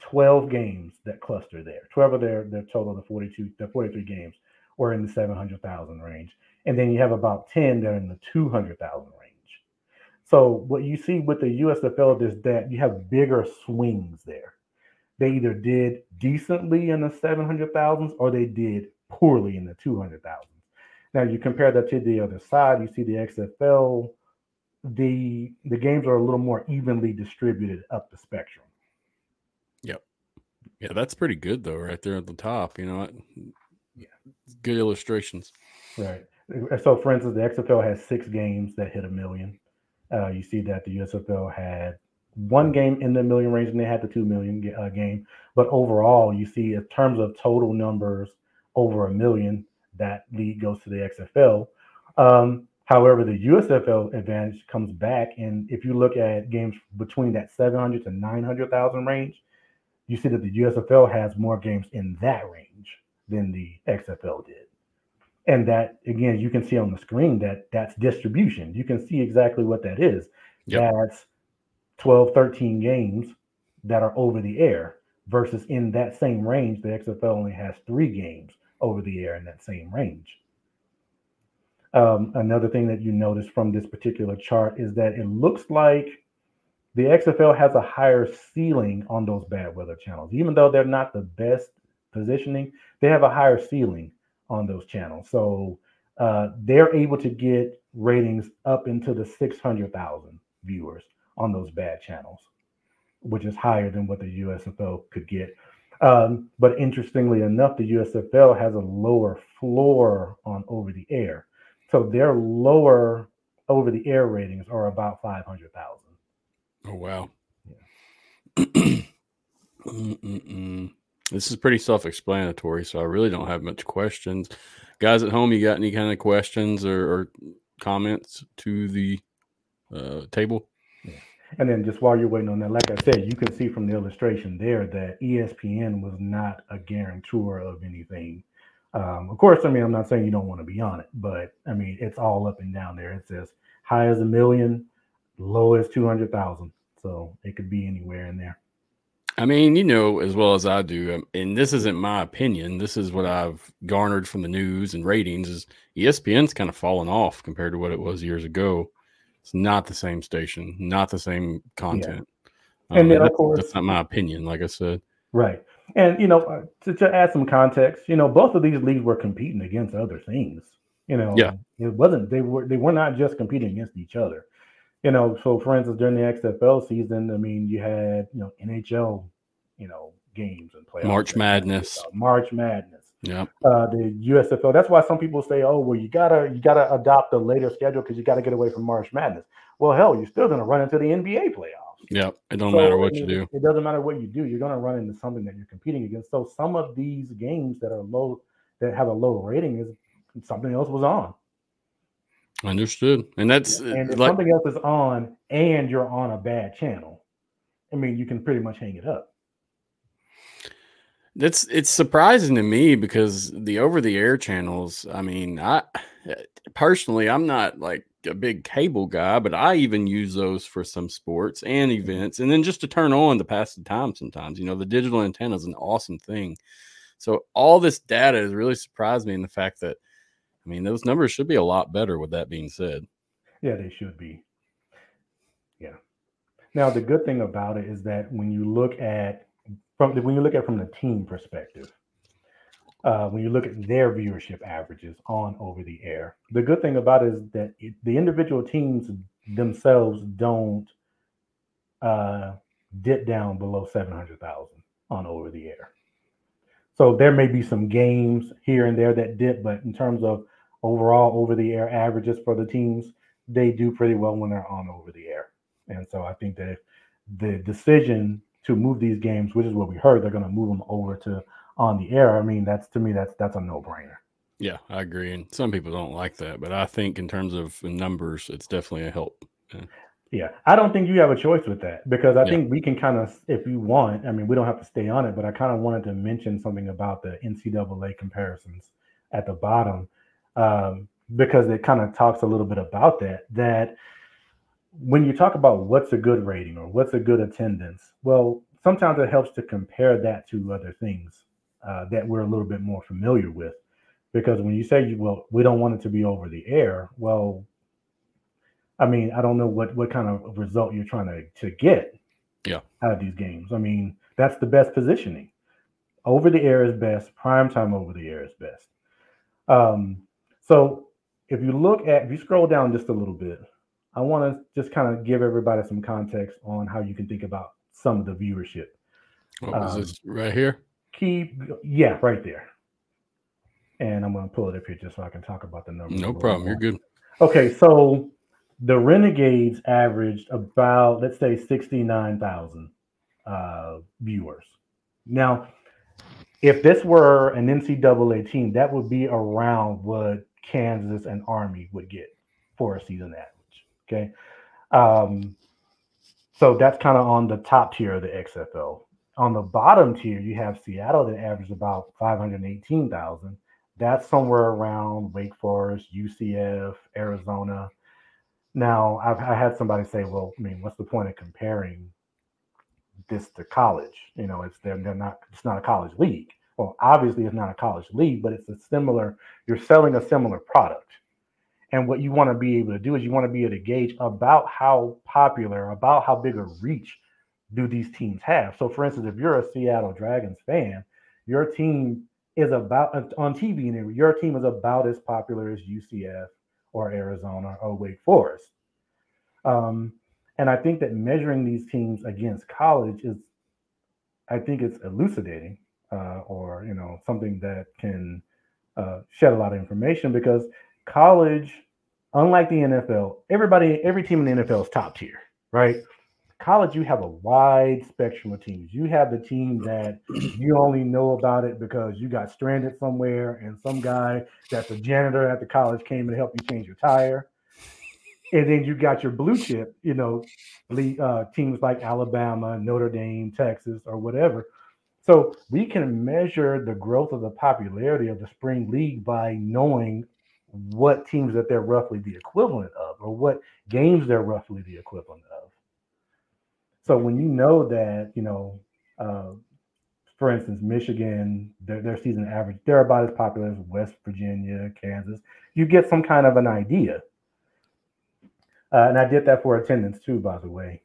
twelve games that cluster there. Twelve of their their total, the forty-two, the forty-three games, were in the seven hundred thousand range, and then you have about ten that are in the two hundred thousand range. So what you see with the USFL is that you have bigger swings there. They either did decently in the 700,000s or they did poorly in the 200,000s. Now you compare that to the other side, you see the XFL, the the games are a little more evenly distributed up the spectrum. Yep. Yeah, that's pretty good though, right there at the top. You know, Yeah. good illustrations. Right. So, for instance, the XFL has six games that hit a million. Uh, you see that the USFL had one game in the million range, and they had the two million uh, game. But overall, you see in terms of total numbers over a million, that lead goes to the XFL. Um, however, the USFL advantage comes back, and if you look at games between that 700 to 900,000 range, you see that the USFL has more games in that range than the XFL did and that again you can see on the screen that that's distribution you can see exactly what that is Yep. that's 12 13 games that are over the air versus in that same range the xfl only has three games over the air in that same range um, another thing that you notice from this particular chart is that it looks like the xfl has a higher ceiling on those bad weather channels even though they're not the best positioning they have a higher ceiling on those channels. So uh, they're able to get ratings up into the 600,000 viewers on those bad channels, which is higher than what the USFL could get. Um, but interestingly enough, the USFL has a lower floor on over the air. So their lower over the air ratings are about 500,000. Oh wow. Mm-mm-mm. This is pretty self-explanatory, so I really don't have much questions. Guys at home, you got any kind of questions or, or comments to the uh, table? And then just while you're waiting on that, like I said, you can see from the illustration there that ESPN was not a guarantor of anything. Um, of course, I mean, I'm not saying you don't want to be on it, but I mean, it's all up and down there. It says high as a million, low as 200,000. So it could be anywhere in there. I mean, you know as well as I do, um, and this isn't my opinion. This is what I've garnered from the news and ratings. Is ESPN's kind of fallen off compared to what it was years ago. It's not the same station, not the same content. And Um, then, of course- that's not my opinion. Like I said, Right. And, you know, to, to add some context, you know, both of these leagues were competing against other things. You know, Yeah. it wasn't, they were, they were not just competing against each other. You know, so for instance, during the XFL season, I mean, you had, you know, NHL, you know, games and playoffs. March Madness. March Madness. Yeah, Uh, the USFL. That's why some people say, "Oh, well, you gotta you gotta adopt a later schedule because you gotta get away from March Madness." Well, hell, you're still gonna run into the NBA playoffs. yeah. It don't So, matter I what you do. It doesn't matter what you do. You're going to run into something that you're competing against. So some of these games that are low, that have a low rating, is something else was on. Understood. And that's uh, And if like something else is on, and you're on a bad channel, I mean, you can pretty much hang it up. That's it's surprising to me because the over the air channels, I mean, I personally I'm not like a big cable guy, but I even use those for some sports and events and then just to turn on to pass the time sometimes. You know, the digital antenna is an awesome thing. So all this data has really surprised me in the fact that I mean those numbers should be a lot better with that being said. Yeah, they should be. Yeah. Now the good thing about it is that when you look at from the, when you look at it from the team perspective, uh, when you look at their viewership averages on over the air, the good thing about it is that it, the individual teams themselves don't uh, dip down below seven hundred thousand on over the air. So there may be some games here and there that dip, but in terms of overall over the air averages for the teams, they do pretty well when they're on over the air. And so I think that if the decision to move these games, which is what we heard, they're going to move them over to on the air. I mean, that's to me, that's that's a no brainer. Yeah, I agree. And some people don't like that, but I think in terms of numbers, it's definitely a help. Yeah, I don't think you have a choice with that because I Yeah. think we can kind of, if you want, I mean, we don't have to stay on it, but I kind of wanted to mention something about the NCAA comparisons at the bottom um, because it kind of talks a little bit about that. That when you talk about what's a good rating or what's a good attendance, well, sometimes it helps to compare that to other things uh, that we're a little bit more familiar with. Because when you say, well, we don't want it to be over the air, well, I mean, I don't know what what kind of result you're trying to to get Yeah. out of these games. I mean, that's the best positioning. Over the air is best. Prime time over the air is best. Um, So if you look at, if you scroll down just a little bit, I want to just kind of give everybody some context on how you can think about some of the viewership. What was um, this right here? Keep, yeah, right there. And I'm going to pull it up here just so I can talk about the numbers. No problem. You're good. Okay, so the Renegades averaged about, let's say, 69,000 uh, viewers. Now, if this were an NCAA team, that would be around what Kansas and Army would get for a season average. Okay. Um, so that's kind of on the top tier of the XFL. On the bottom tier, you have Seattle that averages about 518,000. That's somewhere around Wake Forest, UCF, Arizona. Now, I've I had somebody say, well, I mean, what's the point of comparing this to college? You know, it's they're, they're not, it's not a college league. Well, obviously, it's not a college league, but it's a similar, you're selling a similar product. And what you want to be able to do is you want to be able to gauge about how popular, about how big a reach do these teams have. So, for instance, if you're a Seattle Dragons fan, your team is about on TV, and your team is about as popular as UCF or Arizona or Wake Forest. Um, and I think that measuring these teams against college is, I think it's elucidating uh, or you know something that can uh, shed a lot of information because college, unlike the NFL, everybody, every team in the NFL is top tier, right? College, you have a wide spectrum of teams. You have the team that you only know about it because you got stranded somewhere and some guy that's a janitor at the college came and helped you change your tire. And then you got your blue chip, you know, uh, teams like Alabama, Notre Dame, Texas, or whatever, so we can measure the growth of the popularity of the spring league by knowing what teams that they're roughly the equivalent of, or what games they're roughly the equivalent of. So when you know that, you know, uh, for instance, Michigan, their, their season average, they're about as popular as West Virginia, Kansas. You get some kind of an idea. Uh, and I did that for attendance too, by the way.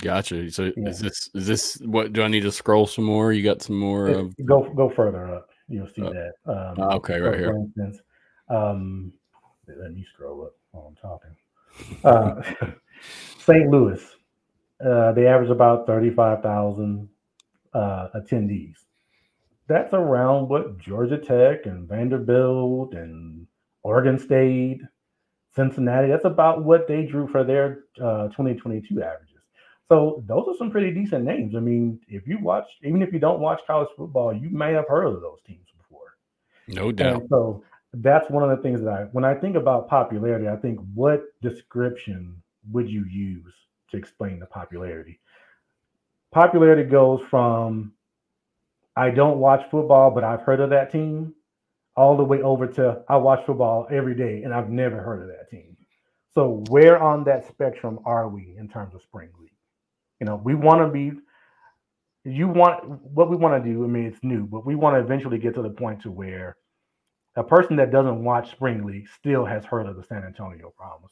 Gotcha. So yeah. is this is this what do I need to scroll some more? You got some more of... go go further up. You'll see uh, that. Um, okay, right here. Instance, um, let me scroll up while I'm talking. Uh, St. Louis, uh, they average about thirty-five thousand uh, attendees. That's around what Georgia Tech and Vanderbilt and Oregon State, Cincinnati. That's about what they drew for their uh, 2022 averages. So those are some pretty decent names. I mean, if you watch, even if you don't watch college football, you may have heard of those teams before. No doubt. And so that's one of the things that I, when I think about popularity, I think what description would you use to explain the popularity? Popularity goes from I don't watch football, but I've heard of that team, all the way over to I watch football every day and I've never heard of that team. So where on that spectrum are we in terms of spring league? You know, we want to be. You want what we want to do. I mean, it's new, but we want to eventually get to the point to where a person that doesn't watch spring league still has heard of the San Antonio Brahmas.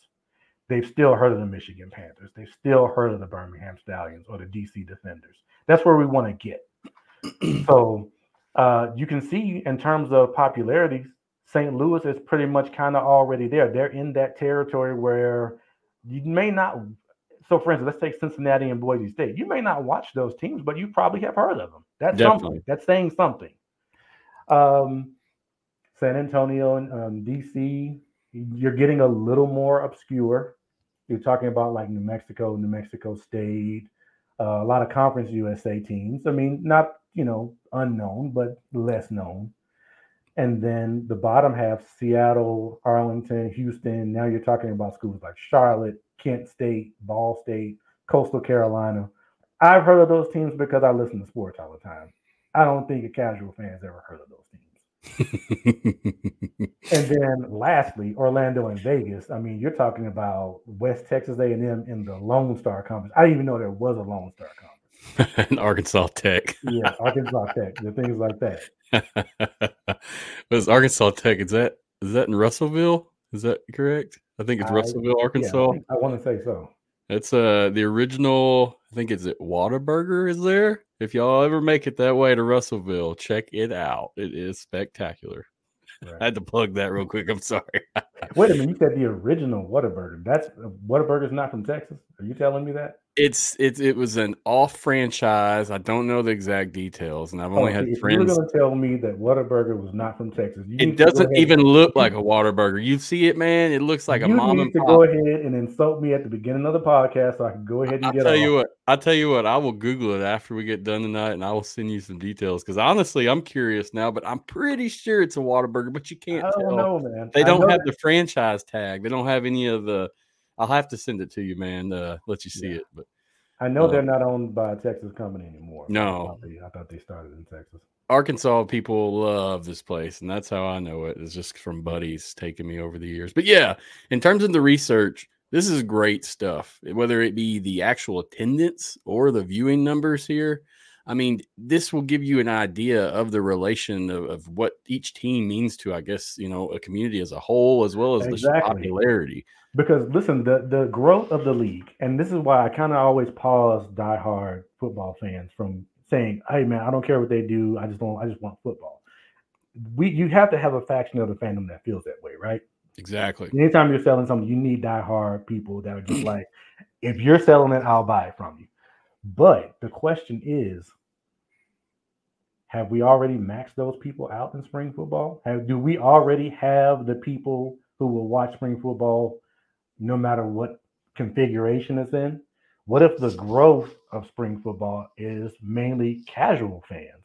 They've still heard of the Michigan Panthers. They've still heard of the Birmingham Stallions or the DC Defenders. That's where we want to get. so uh, you can see in terms of popularity, St. Louis is pretty much kind of already there. They're in that territory where you may not so for instance, let's take Cincinnati and Boise State. You may not watch those teams, but you probably have heard of them. That's Definitely. something. That's saying something. Um, San Antonio and um, DC, you're getting a little more obscure. You're talking about like New Mexico, New Mexico State, uh, a lot of Conference USA teams. I mean, not you know unknown, but less known. And then the bottom half, Seattle, Arlington, Houston. Now you're talking about schools like Charlotte, Kent State, Ball State, Coastal Carolina. I've heard of those teams because I listen to sports all the time. I don't think a casual fan's ever heard of those. and then lastly, Orlando and Vegas. I mean, you're talking about West Texas A&M in the Lone Star Conference. I didn't even know there was a Lone Star Conference. and Arkansas Tech. yeah, Arkansas Tech. The things like that. was Arkansas Tech? Is that is that in Russellville? Is that correct? I think it's I, Russellville, Arkansas. Yeah, I, I want to say so. It's uh the original. I think it's it Whataburger is there. If y'all ever make it that way to Russellville, check it out. It is spectacular. Right. I had to plug that real quick. I'm sorry. Wait a minute. You said the original Whataburger. That's Whataburger's not from Texas. Are you telling me that? It's it it was an off franchise. I don't know the exact details, and I've oh, only oh, had friends. You're going to tell me that Whataburger was not from Texas. it doesn't even look like a Whataburger. You see it, man. It looks like a you mom need and to pop. go ahead and insult me at the beginning of the podcast, so I can go ahead and I'll get. tell off. you what. I'll tell you what. I will Google it after we get done tonight, and I will send you some details. Because honestly, I'm curious now, but I'm pretty sure it's a Whataburger. But you can't. I don't tell. know, man. They don't have that. the franchise tag. They don't have any of the. I'll have to send it to you, man. Uh, let you see yeah. it, but. I know they're not owned by a Texas company anymore. No, I thought, they, I thought, they, started in Texas. Arkansas people love this place, and that's how I know it. It's just from buddies taking me over the years. But yeah, in terms of the research, this is great stuff. Whether it be the actual attendance or the viewing numbers here, I mean, this will give you an idea of the relation of, of what each team means to, I guess, you know, a community as a whole, as well as exactly. the popularity because listen, the the growth of the league, and this is why I kind of always pause diehard football fans from saying, "Hey, man, I don't care what they do. I just don't. I just want football." We you have to have a faction of the fandom that feels that way, right? Exactly. Anytime you're selling something, you need diehard people that are just like, if you're selling it, I'll buy it from you. But the question is, have we already maxed those people out in spring football? Have, do we already have the people who will watch spring football no matter what configuration it's in? What if the growth of spring football is mainly casual fans?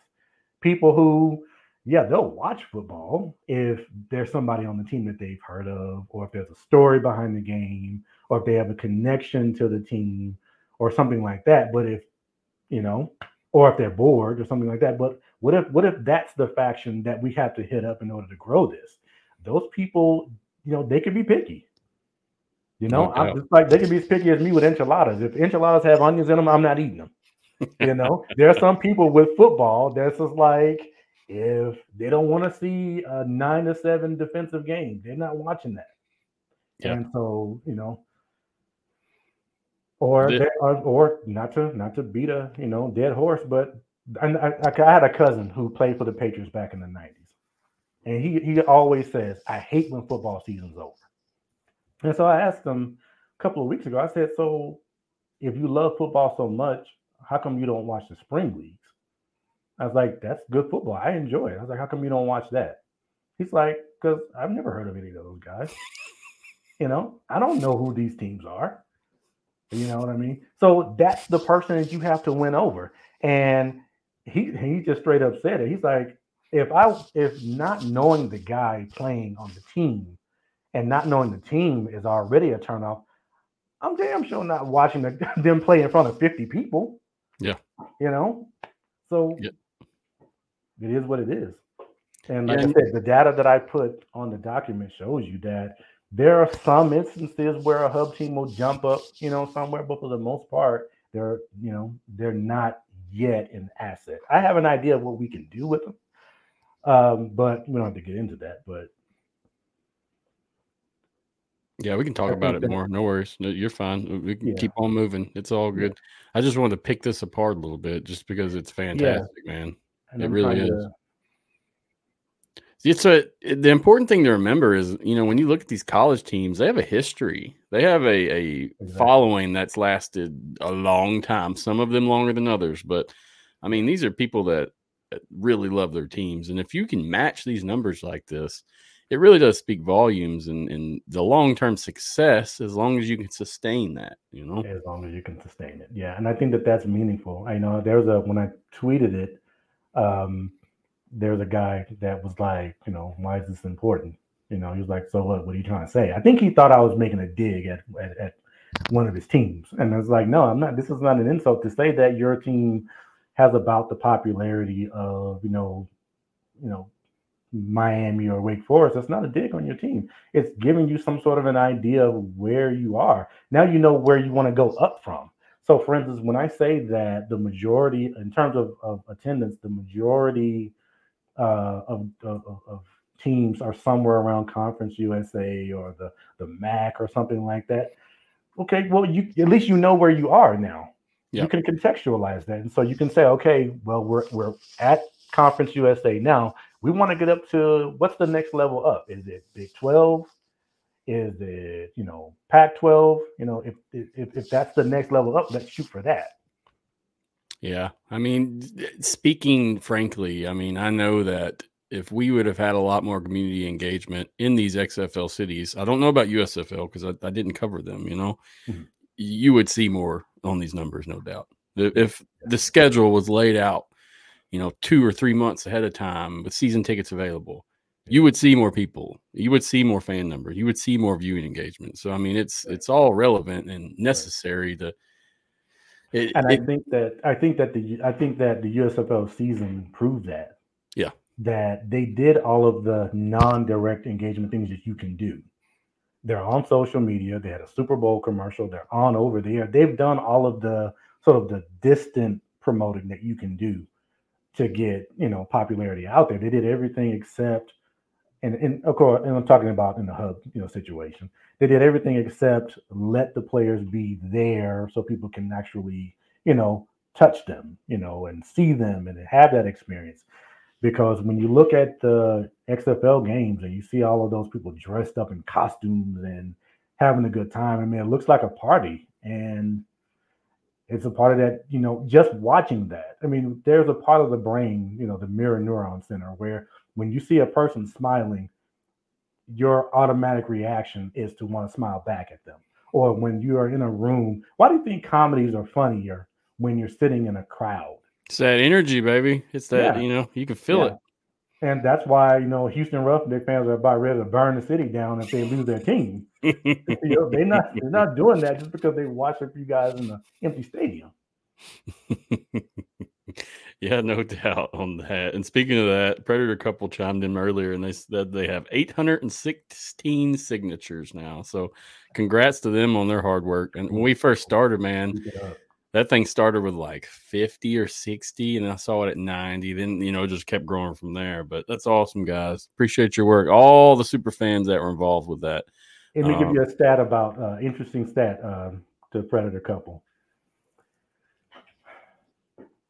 People who, yeah, they'll watch football if there's somebody on the team that they've heard of, or if there's a story behind the game, or if they have a connection to the team, or something like that. But if, you know, or if they're bored or something like that. But what if what if that's the faction that we have to hit up in order to grow this? Those people, you know, they could be picky. You know, I'm just like they can be as picky as me with enchiladas. If enchiladas have onions in them, I'm not eating them. You know, there are some people with football that's just like if they don't want to see a nine to seven defensive game, they're not watching that. Yeah. And so, you know, or they, or, or not to not to beat a you know dead horse, but I, I, I had a cousin who played for the Patriots back in the '90s, and he he always says, "I hate when football season's over." And so I asked him a couple of weeks ago, I said, So if you love football so much, how come you don't watch the spring leagues? I was like, That's good football. I enjoy it. I was like, How come you don't watch that? He's like, Because I've never heard of any of those guys. you know, I don't know who these teams are. You know what I mean? So that's the person that you have to win over. And he he just straight up said it. He's like, if I if not knowing the guy playing on the team and not knowing the team is already a turnoff, I'm damn sure not watching the, them play in front of 50 people. Yeah. You know? So yeah. it is what it is. And like yeah. I said, the data that I put on the document shows you that there are some instances where a hub team will jump up, you know, somewhere, but for the most part, they're, you know, they're not yet an asset. I have an idea of what we can do with them. Um, but we don't have to get into that. But yeah, we can talk I about it that, more. No worries. No, you're fine. We can yeah. keep on moving. It's all good. Yeah. I just wanted to pick this apart a little bit just because it's fantastic, yeah. man. And it I'm really is. To... It's a the important thing to remember is you know when you look at these college teams, they have a history. They have a, a exactly. following that's lasted a long time. Some of them longer than others, but I mean these are people that really love their teams. And if you can match these numbers like this, it really does speak volumes and, the long term success as long as you can sustain that, you know. As long as you can sustain it, yeah. And I think that that's meaningful. I know there's a when I tweeted it, um, there's a guy that was like, you know, why is this important? You know, he was like, so what? What are you trying to say? I think he thought I was making a dig at, at, at one of his teams, and I was like, no, I'm not. This is not an insult to say that your team has about the popularity of you know, you know, Miami or Wake Forest, that's not a dig on your team. It's giving you some sort of an idea of where you are. Now you know where you want to go up from. So, for instance, when I say that the majority, in terms of, of attendance, the majority uh, of, of, of, teams are somewhere around Conference USA or the, the MAC or something like that. Okay, well, you at least you know where you are now. Yep. You can contextualize that, and so you can say, okay, well, we're we're at Conference USA now We want to get up to what's the next level up? Is it Big 12? Is it, you know, Pac 12? You know, if, if if that's the next level up, let's shoot for that. Yeah. I mean, speaking frankly, I mean, I know that if we would have had a lot more community engagement in these XFL cities, I don't know about USFL because I, I, didn't cover them, you know, mm-hmm. you would see more on these numbers, no doubt. If the schedule was laid out, you know, two or three months ahead of time with season tickets available, you would see more people. You would see more fan numbers. You would see more viewing engagement. So I mean, it's it's all relevant and necessary to. It, and I it, think that I think that the I think that the USFL season proved that. Yeah. That they did all of the non-direct engagement things that you can do. They're on social media. They had a Super Bowl commercial. They're on over there. They've done all of the sort of the distant promoting that you can do to get you know popularity out there. They did everything except, and, and of course, and I'm talking about in the hub you know situation. They did everything except let the players be there so people can actually you know touch them, you know, and see them and have that experience. Because when you look at the XFL games and you see all of those people dressed up in costumes and having a good time, I mean, it looks like a party. And it's a part of that, you know, just watching that. I mean, there's a part of the brain, you know, the mirror neuron center, where when you see a person smiling, your automatic reaction is to want to smile back at them. Or when you are in a room, why do you think comedies are funnier when you're sitting in a crowd? It's that energy, baby. It's that, yeah. you know, you can feel yeah. it. And that's why, you know, Houston Roughnecks fans are about ready to burn the city down if they lose their team. they're not they're not doing that just because they watched a few guys in the empty stadium. yeah, no doubt on that. And speaking of that, Predator couple chimed in earlier and they said they have 816 signatures now. So congrats to them on their hard work. And when we first started, man, that thing started with like 50 or 60 and i saw it at 90 then you know just kept growing from there but that's awesome guys appreciate your work all the super fans that were involved with that let me um, give you a stat about uh, interesting stat uh, to predator couple.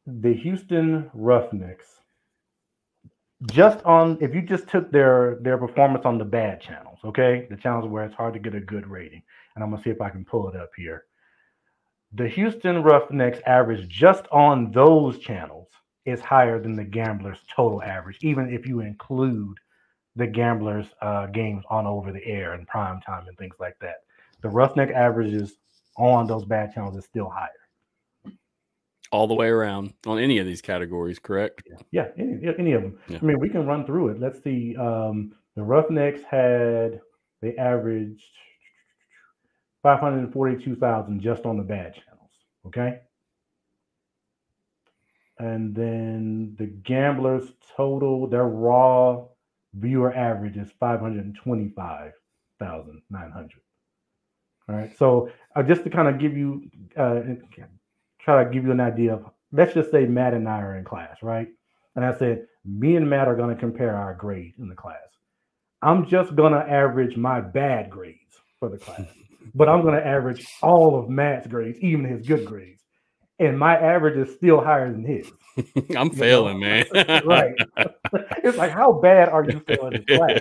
The houston roughnecks just on if you just took their their performance on the bad channels okay? The channels where it's hard to get a good rating and i'm gonna see if i can pull it up here. The Houston Roughnecks average just on those channels is higher than the Gamblers' total average, even if you include the Gamblers' uh, games on over the air and prime time and things like that. The Roughneck averages on those bad channels is still higher. All the way around on any of these categories, correct? Yeah, any, any of them. Yeah. I mean, we can run through it. Let's see. Um, the Roughnecks had they averaged 542,000 just on the bad channels. Okay. And then the gamblers total, their raw viewer average is 525,900. All right. So uh, just to kind of give you, uh, try to give you an idea of, let's just say Matt and I are in class, right? And I said, me and Matt are going to compare our grades in the class. I'm just going to average my bad grades for the class but I'm going to average all of Matt's grades, even his good grades. And my average is still higher than his. I'm failing, man. right. it's like, how bad are you failing in class?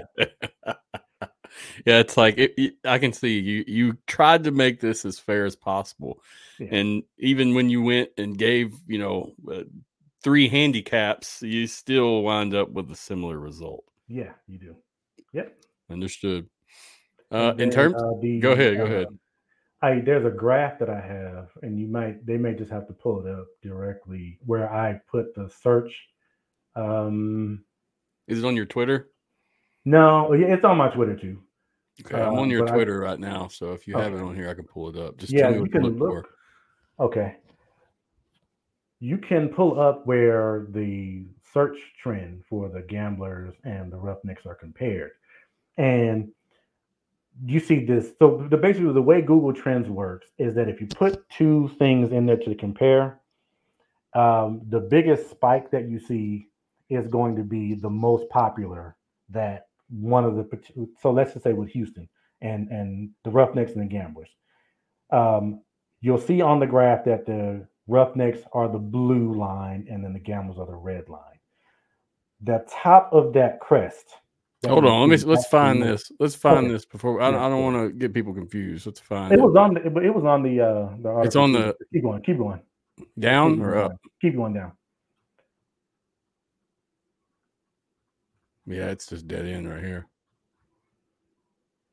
yeah, it's like it, it, I can see you. You tried to make this as fair as possible, yeah. and even when you went and gave, you know, uh, three handicaps, you still wind up with a similar result. Yeah, you do. Yep. Understood. Uh, in terms, uh, the, go ahead, go uh, ahead. I there's a graph that I have, and you might they may just have to pull it up directly where I put the search. Um, is it on your Twitter? No, it's on my Twitter too. Okay, I'm on um, your Twitter I, right now, so if you okay. have it on here, I can pull it up. Just yeah, you can look. look okay, you can pull up where the search trend for the gamblers and the roughnecks are compared, and you see this. So the basically the way Google Trends works is that if you put two things in there to compare, um, the biggest spike that you see is going to be the most popular that one of the so let's just say with Houston and and the Roughnecks and the Gamblers. Um, you'll see on the graph that the Roughnecks are the blue line and then the Gamblers are the red line. the top of that crest. Hold on, let me let's find this. Let's find this before. I, I don't want to get people confused. Let's find It it. was on the but it was on the uh the article. It's on the keep going, keep going. down keep or going up. Keep going down. Yeah, it's just dead end right here.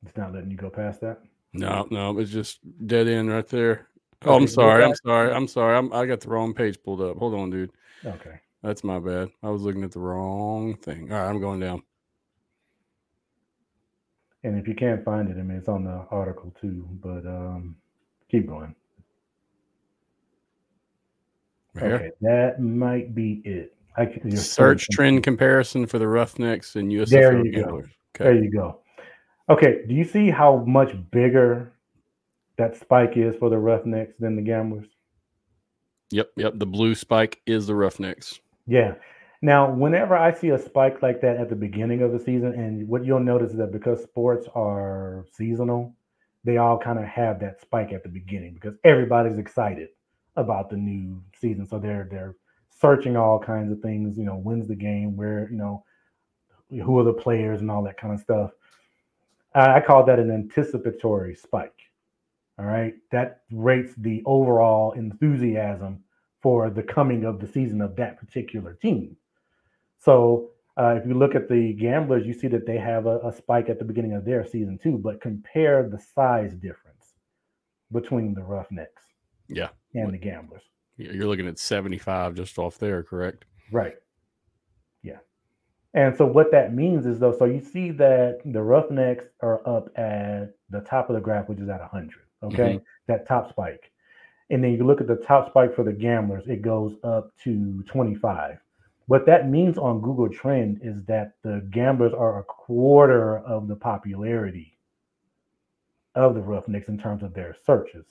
It's not letting you go past that. No, no, it's just dead end right there. Oh, I'm sorry. I'm sorry. I'm sorry. I'm, I got the wrong page pulled up. Hold on, dude. Okay. That's my bad. I was looking at the wrong thing. All right, I'm going down. And if you can't find it, I mean it's on the article too, but um keep going. Right. Okay, that might be it. I can Search trend comparison for the Roughnecks and USFL There you go. gamblers. There you go. Okay, do you see how much bigger that spike is for the Roughnecks than the Gamblers? Yep, yep. The blue spike is the Roughnecks. Yeah. Now, whenever I see a spike like that at the beginning of the season, and what you'll notice is that because sports are seasonal, they all kind of have that spike at the beginning because everybody's excited about the new season. So they're they're searching all kinds of things, you know, when's the game, where, you know, who are the players and all that kind of stuff. I I call that an anticipatory spike. All right. That rates the overall enthusiasm for the coming of the season of that particular team. So uh, if you look at the gamblers, you see that they have a, a spike at the beginning of their season too. But compare the size difference between the Roughnecks Yeah. and the gamblers. You're looking at 75 just off there, correct? Right. Yeah. And so what that means is though, so you see that the Roughnecks are up at the top of the graph, which is at 100. Okay. That top spike. And then you look at the top spike for the gamblers, it goes up to 25. What that means on Google Trend is that the gamblers are a quarter of the popularity of the Roughnecks in terms of their searches.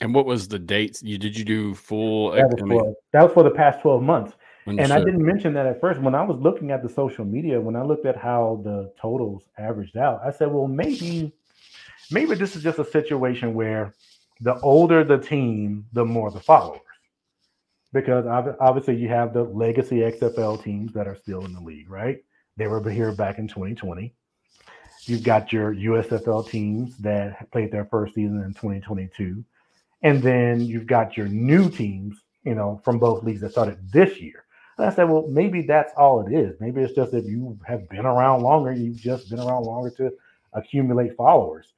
And what was the dates? You did you do full? That was, for, that was for the past 12 months. And I didn't mention that at first. When I was looking at the social media, when I looked at how the totals averaged out, I said, well, maybe, maybe this is just a situation where the older the team, the more the followers. Because obviously you have the legacy XFL teams that are still in the league, right? They were here back in 2020. You've got your USFL teams that played their first season in 2022. And then you've got your new teams, you know, from both leagues that started this year. And I said, well, maybe that's all it is. Maybe it's just that you have been around longer, you've just been around longer to accumulate followers.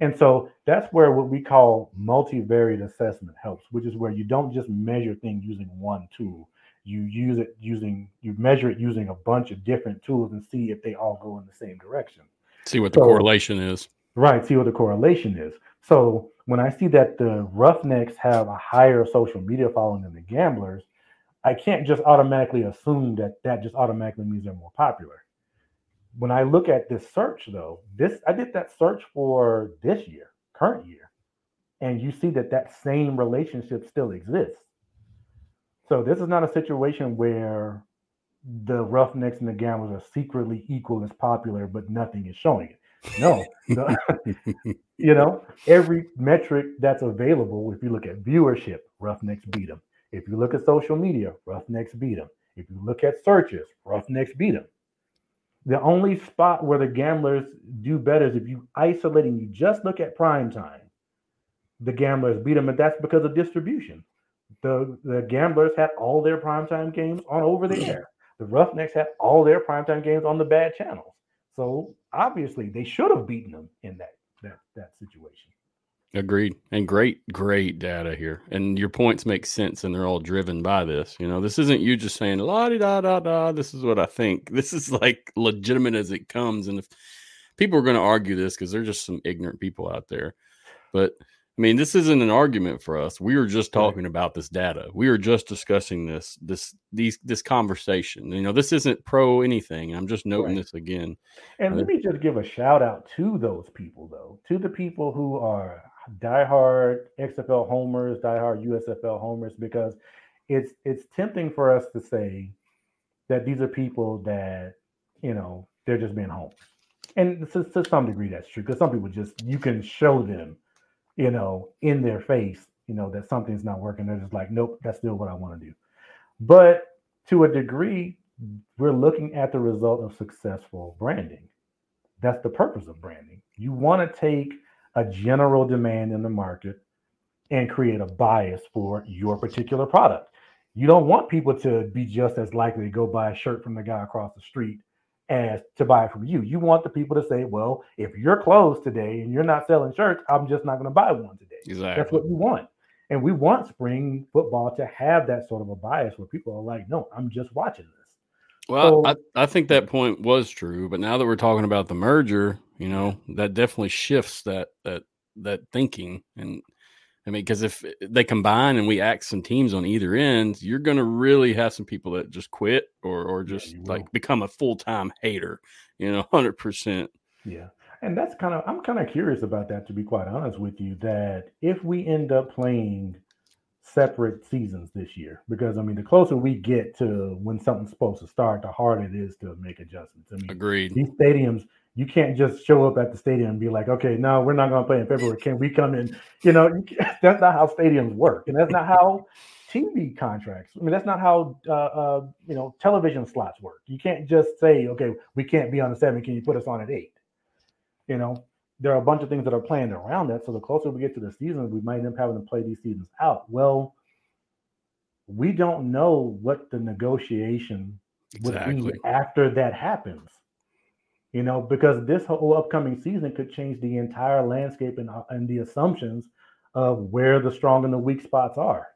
And so that's where what we call multivariate assessment helps, which is where you don't just measure things using one tool. You use it using, you measure it using a bunch of different tools and see if they all go in the same direction. See what the So- correlation is. Right. See what the correlation is. So when I see that the Roughnecks have a higher social media following than the Gamblers, I can't just automatically assume that that just automatically means they're more popular. When I look at this search, though, this I did that search for this year, current year, and you see that that same relationship still exists. So this is not a situation where the Roughnecks and the Gamblers are secretly equal as popular, but nothing is showing it. No, you know, every metric that's available, if you look at viewership, Roughnecks beat them. If you look at social media, Roughnecks beat them. If you look at searches, Roughnecks beat them. The only spot where the gamblers do better is if you isolate and you just look at prime time. The gamblers beat them, and that's because of distribution. The the gamblers had all their primetime games on over the air. The Roughnecks had all their primetime games on the bad channels. So obviously they should have beaten them in that that that situation. Agreed. And great, great data here. And your points make sense and they're all driven by this. You know, this isn't you just saying la di da da da. This is what I think. This is like legitimate as it comes. And if people are going to argue this because they're just some ignorant people out there. But I mean, this isn't an argument for us. We were just talking about this data. We were just discussing this, this, these, this conversation. You know, this isn't pro anything. I'm just noting Right. this again. And let me just give a shout out to those people, though, to the people who are diehard XFL homers, diehard USFL homers, because it's it's tempting for us to say that these are people that you know they're just being homers, and to, to some degree that's true because some people just you can show them, you know, in their face, you know, that something's not working. They're just like, nope, that's still what I want to do. But to a degree, we're looking at the result of successful branding. That's the purpose of branding. You want to take a general demand in the market and create a bias for your particular product. You don't want people to be just as likely to go buy a shirt from the guy across the street as to buy it from you. You want the people to say, well, if you're closed today and you're not selling shirts, I'm just not going to buy one today. Exactly. That's what you want. And we want spring football to have that sort of a bias where people are like, no, I'm just watching this. Well, so, I, I think that point was true, but now that we're talking about the merger, you know, that definitely shifts that that that thinking. And I mean, because if eh, they combine and we act some teams on either end, you're going to really have some people that just quit or or just yeah, like become a full time hater. You know, hundred percent. Yeah, and that's kind of I'm kind of curious about that to be quite honest with you. That if we end up playing separate seasons this year, because I mean, the closer we get to when something's supposed to start, the harder it is to make adjustments. I mean, agreed. These stadiums you can't just show up at the stadium and be like, okay, no, we're not going to play in February. Can we come in? You know, that's not how stadiums work, and that's not how TV contracts. I mean, that's not how uh, uh, you know television slots work. You can't just say, okay, we can't be on the seven. Can you put us on at eight? You know, there are a bunch of things that are planned around that. So the closer we get to the season, we might end up having to play these seasons out. Well, we don't know what the negotiation exactly. would be after that happens you know, because this whole upcoming season could change the entire landscape and, uh, and the assumptions of where the strong and the weak spots are.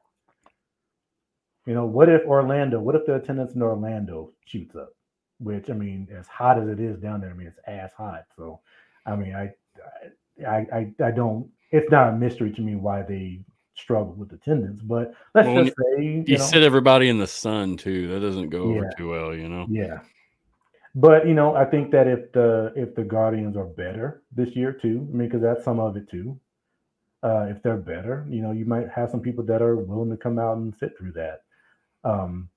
You know, what if Orlando, what if the attendance in Orlando shoots up? Which I mean, as hot as it is down there, I mean, it's ass hot. So, I mean, I, I, I, I don't. It's not a mystery to me why they struggle with attendance. But let's well, just say you, you know, sit everybody in the sun too. That doesn't go yeah, over too well, you know. Yeah, but you know, I think that if the if the Guardians are better this year too, I mean, because that's some of it too. Uh, if they're better, you know, you might have some people that are willing to come out and sit through that. Um,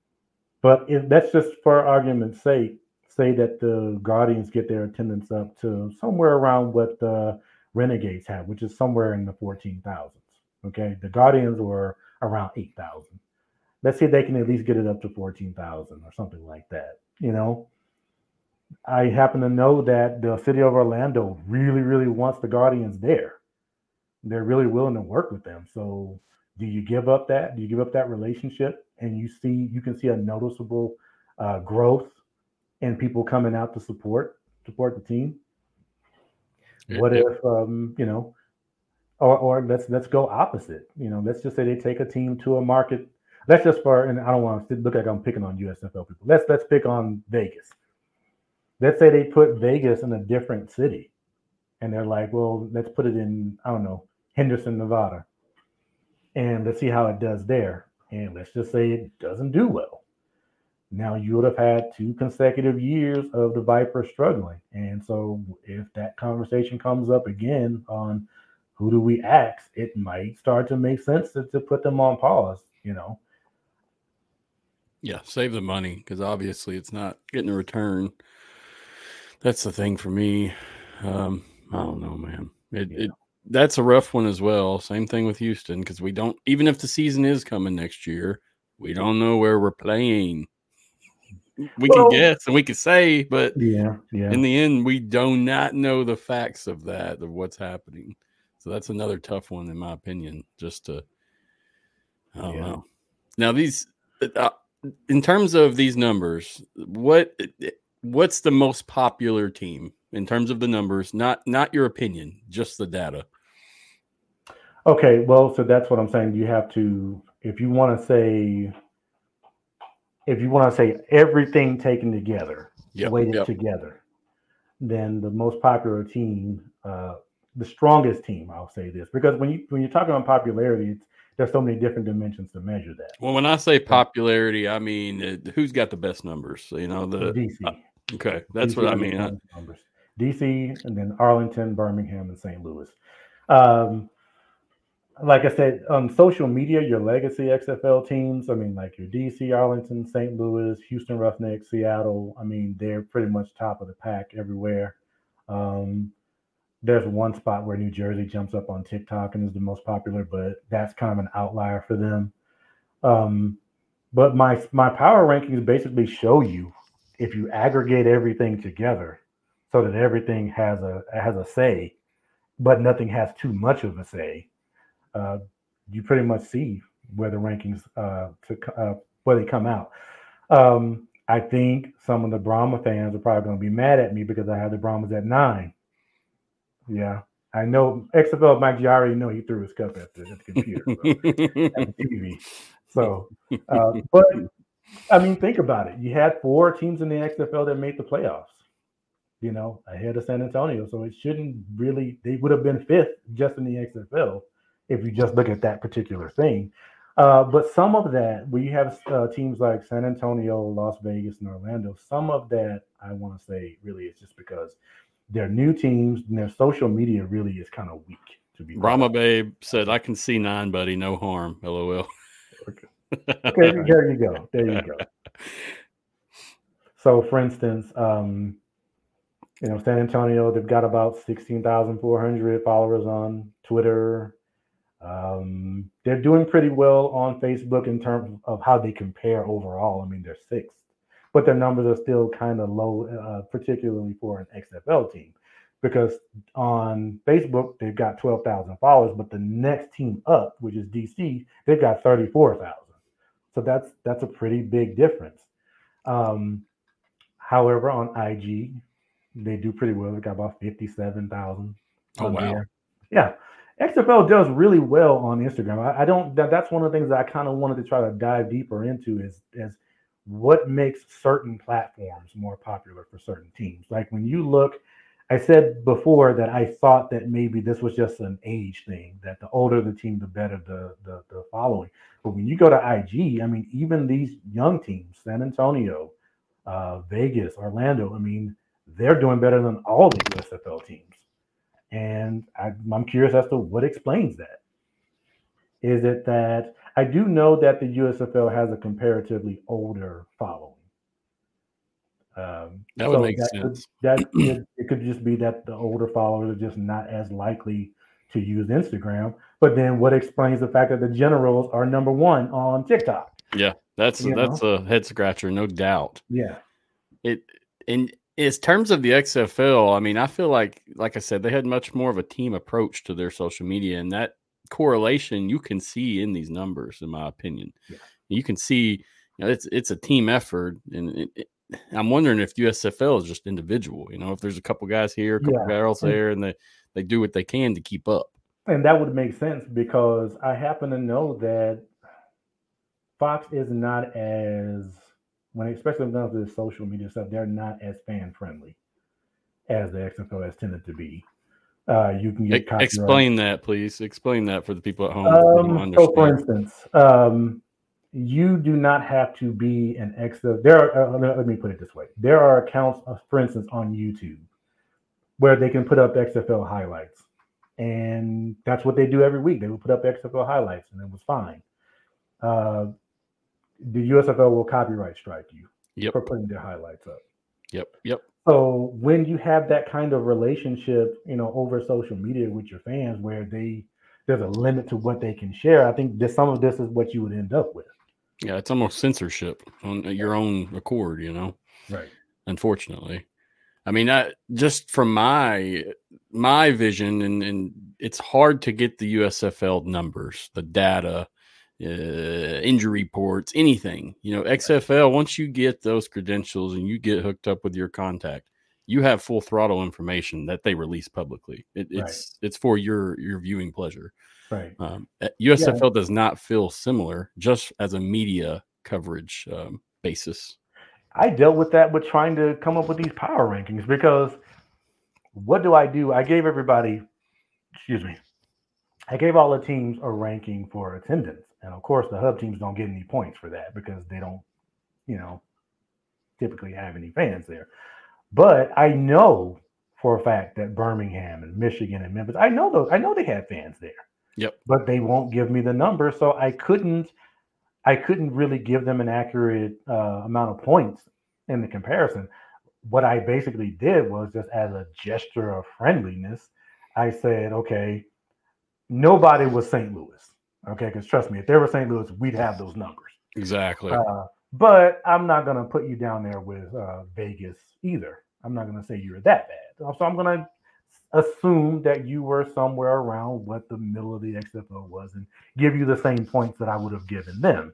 but if that's just for argument's sake, say that the Guardians get their attendance up to somewhere around what the Renegades have, which is somewhere in the fourteen thousands. Okay, the Guardians were around eight thousand. Let's see if they can at least get it up to fourteen thousand or something like that. You know, I happen to know that the city of Orlando really, really wants the Guardians there. They're really willing to work with them. So, do you give up that? Do you give up that relationship? And you see, you can see a noticeable uh, growth in people coming out to support support the team. Yeah, what yeah. if, um, you know, or, or let's let's go opposite. You know, let's just say they take a team to a market. Let's just for, and I don't want to look like I'm picking on USFL people. Let's let's pick on Vegas let's say they put Vegas in a different city and they're like, well, let's put it in, I don't know, Henderson, Nevada. And let's see how it does there. And let's just say it doesn't do well. Now you would have had two consecutive years of the Vipers struggling. And so if that conversation comes up again on who do we ask, it might start to make sense to, to put them on pause, you know. Yeah, save the money because obviously it's not getting a return that's the thing for me. Um, I don't know, man. It, yeah. it that's a rough one as well. Same thing with Houston because we don't even if the season is coming next year, we don't know where we're playing. We well, can guess and we can say, but yeah, yeah. In the end, we do not know the facts of that of what's happening. So that's another tough one, in my opinion. Just to, I don't yeah. know. Now these, uh, in terms of these numbers, what what's the most popular team in terms of the numbers? Not not your opinion, just the data. Okay, well, so that's what I'm saying. You have to, if you want to say, if you want to say everything taken together, yep, weighted yep. together, then the most popular team, uh, the strongest team, I'll say this, because when you when you're talking about popularity, it's there's so many different dimensions to measure that. Well, when I say popularity, I mean uh, who's got the best numbers. You know, the DC. Uh, okay, that's DC what I mean. Numbers. DC, and then Arlington, Birmingham, and St. Louis. Um, like I said, on social media, your legacy XFL teams, I mean, like your DC, Arlington, St. Louis, Houston Roughnecks, Seattle, I mean, they're pretty much top of the pack everywhere. Um, there's one spot where New Jersey jumps up on TikTok and is the most popular, but that's kind of an outlier for them. Um, but my my power rankings basically show you if you aggregate everything together so that everything has a has a say, but nothing has too much of a say, uh, you pretty much see where the rankings uh, to uh, where they come out. Um, I think some of the Brahma fans are probably going to be mad at me because I have the Brahmas at nine. Yeah, I know XFL Mike. You already know he threw his cup at the, at the computer, so, at the TV. So, uh, but I mean, think about it. You had four teams in the XFL that made the playoffs. You know, ahead of San Antonio, so it shouldn't really. They would have been fifth just in the XFL if you just look at that particular thing. Uh, but some of that, where you have uh, teams like San Antonio, Las Vegas, and Orlando, some of that I want to say really is just because they're new teams and their social media really is kind of weak. To be Brahma Babe said, "I can see nine, buddy. No harm." LOL. okay. okay, there you go. There you go. So, for instance, um, you know, San Antonio, they've got about sixteen thousand four hundred followers on Twitter, um, they're doing pretty well on Facebook in terms of how they compare overall. I mean, they're sixth, but their numbers are still kind of low, uh, particularly for an XFL team, because on Facebook they've got twelve thousand followers, but the next team up, which is DC, they've got thirty-four thousand. So that's that's a pretty big difference. Um, however, on IG, they do pretty well. They got about fifty-seven thousand. Oh wow! There. Yeah. XFL does really well on Instagram. I, I don't. That, that's one of the things that I kind of wanted to try to dive deeper into is is what makes certain platforms more popular for certain teams. Like when you look, I said before that I thought that maybe this was just an age thing. That the older the team, the better the the, the following. But when you go to IG, I mean, even these young teams, San Antonio, uh, Vegas, Orlando, I mean, they're doing better than all the USFL teams. And I, I'm curious as to what explains that. Is it that I do know that the USFL has a comparatively older following? Um, that would so make that sense. Could, that it, it could just be that the older followers are just not as likely to use Instagram. But then, what explains the fact that the generals are number one on TikTok? Yeah, that's you that's know? a head scratcher, no doubt. Yeah, it and in terms of the XFL, I mean, I feel like, like I said, they had much more of a team approach to their social media, and that correlation you can see in these numbers, in my opinion. Yeah. You can see, you know, it's it's a team effort, and it, it, I'm wondering if USFL is just individual. You know, if there's a couple guys here, a couple yeah. girls there, and they they do what they can to keep up. And that would make sense because I happen to know that Fox is not as when especially when it comes to the social media stuff, they're not as fan friendly as the XFL has tended to be. Uh, you can get explain that, please. Explain that for the people at home. Um, so, for instance, um, you do not have to be an XFL. There, are, uh, let me put it this way: there are accounts, uh, for instance, on YouTube where they can put up XFL highlights, and that's what they do every week. They would put up XFL highlights, and it was fine. Uh, the USFL will copyright strike you yep. for putting their highlights up. Yep. Yep. So when you have that kind of relationship, you know, over social media with your fans, where they there's a limit to what they can share, I think that some of this is what you would end up with. Yeah, it's almost censorship on your own accord, you know. Right. Unfortunately. I mean, I, just from my my vision, and, and it's hard to get the USFL numbers, the data, uh, injury reports, anything. You know, XFL, once you get those credentials and you get hooked up with your contact, you have full throttle information that they release publicly. It, it's right. it's for your your viewing pleasure. Right. Um, USFL yeah. does not feel similar, just as a media coverage um, basis. I dealt with that with trying to come up with these power rankings because what do I do? I gave everybody, excuse me, I gave all the teams a ranking for attendance. And of course, the hub teams don't get any points for that because they don't, you know, typically have any fans there. But I know for a fact that Birmingham and Michigan and Memphis, I know those, I know they have fans there. Yep. But they won't give me the number, so I couldn't, I couldn't really give them an accurate uh, amount of points in the comparison. What I basically did was just as a gesture of friendliness, I said, okay, nobody was St. Louis. Okay, because trust me, if they were St. Louis, we'd have those numbers. Exactly. Uh, but I'm not gonna put you down there with uh, Vegas either. I'm not gonna say you're that bad. So I'm gonna assume that you were somewhere around what the middle of the XFL was and give you the same points that I would have given them.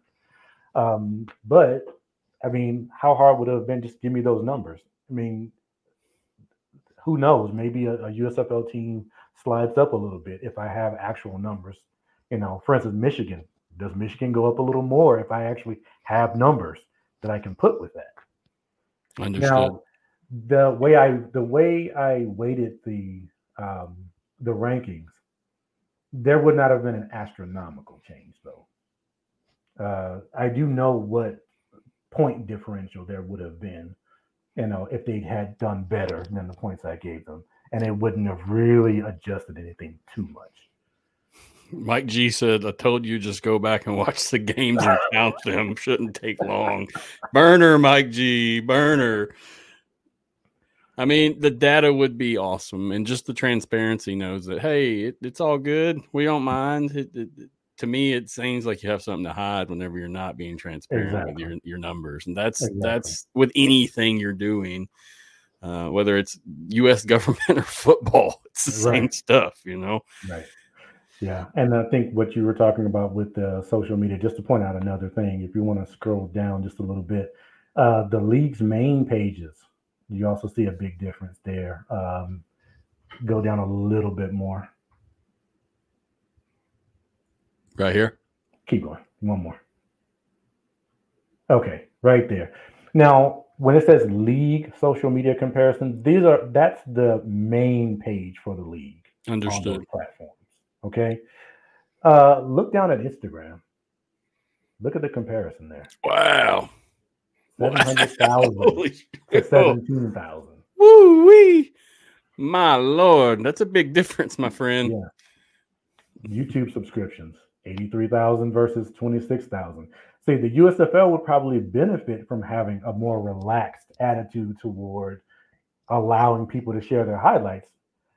Um, but I mean, how hard would it have been just give me those numbers? I mean, who knows? Maybe a, a USFL team slides up a little bit if I have actual numbers. You know, for instance, Michigan. Does Michigan go up a little more if I actually have numbers that I can put with that? Understood. Now, the way I the way I weighted the um, the rankings, there would not have been an astronomical change though. Uh, I do know what point differential there would have been, you know, if they had done better than the points I gave them, and it wouldn't have really adjusted anything too much. Mike G said, I told you just go back and watch the games and count them. Shouldn't take long. Burner, Mike G, burner. I mean, the data would be awesome, and just the transparency knows that hey, it, it's all good. We don't mind. It, it, to me, it seems like you have something to hide whenever you're not being transparent exactly. with your your numbers, and that's exactly. that's with anything you're doing, uh, whether it's U.S. government or football. It's the right. same stuff, you know. Right. Yeah, and I think what you were talking about with the social media, just to point out another thing, if you want to scroll down just a little bit, uh, the league's main pages you also see a big difference there. Um, go down a little bit more. Right here. Keep going. One more. Okay, right there. Now, when it says league social media comparison, these are that's the main page for the league. Understood. platforms. Okay. Uh, look down at Instagram. Look at the comparison there. Wow. 700,000 to 17,000. Woo wee. My lord, that's a big difference, my friend. Yeah. YouTube subscriptions, 83,000 versus 26,000. See, the USFL would probably benefit from having a more relaxed attitude toward allowing people to share their highlights.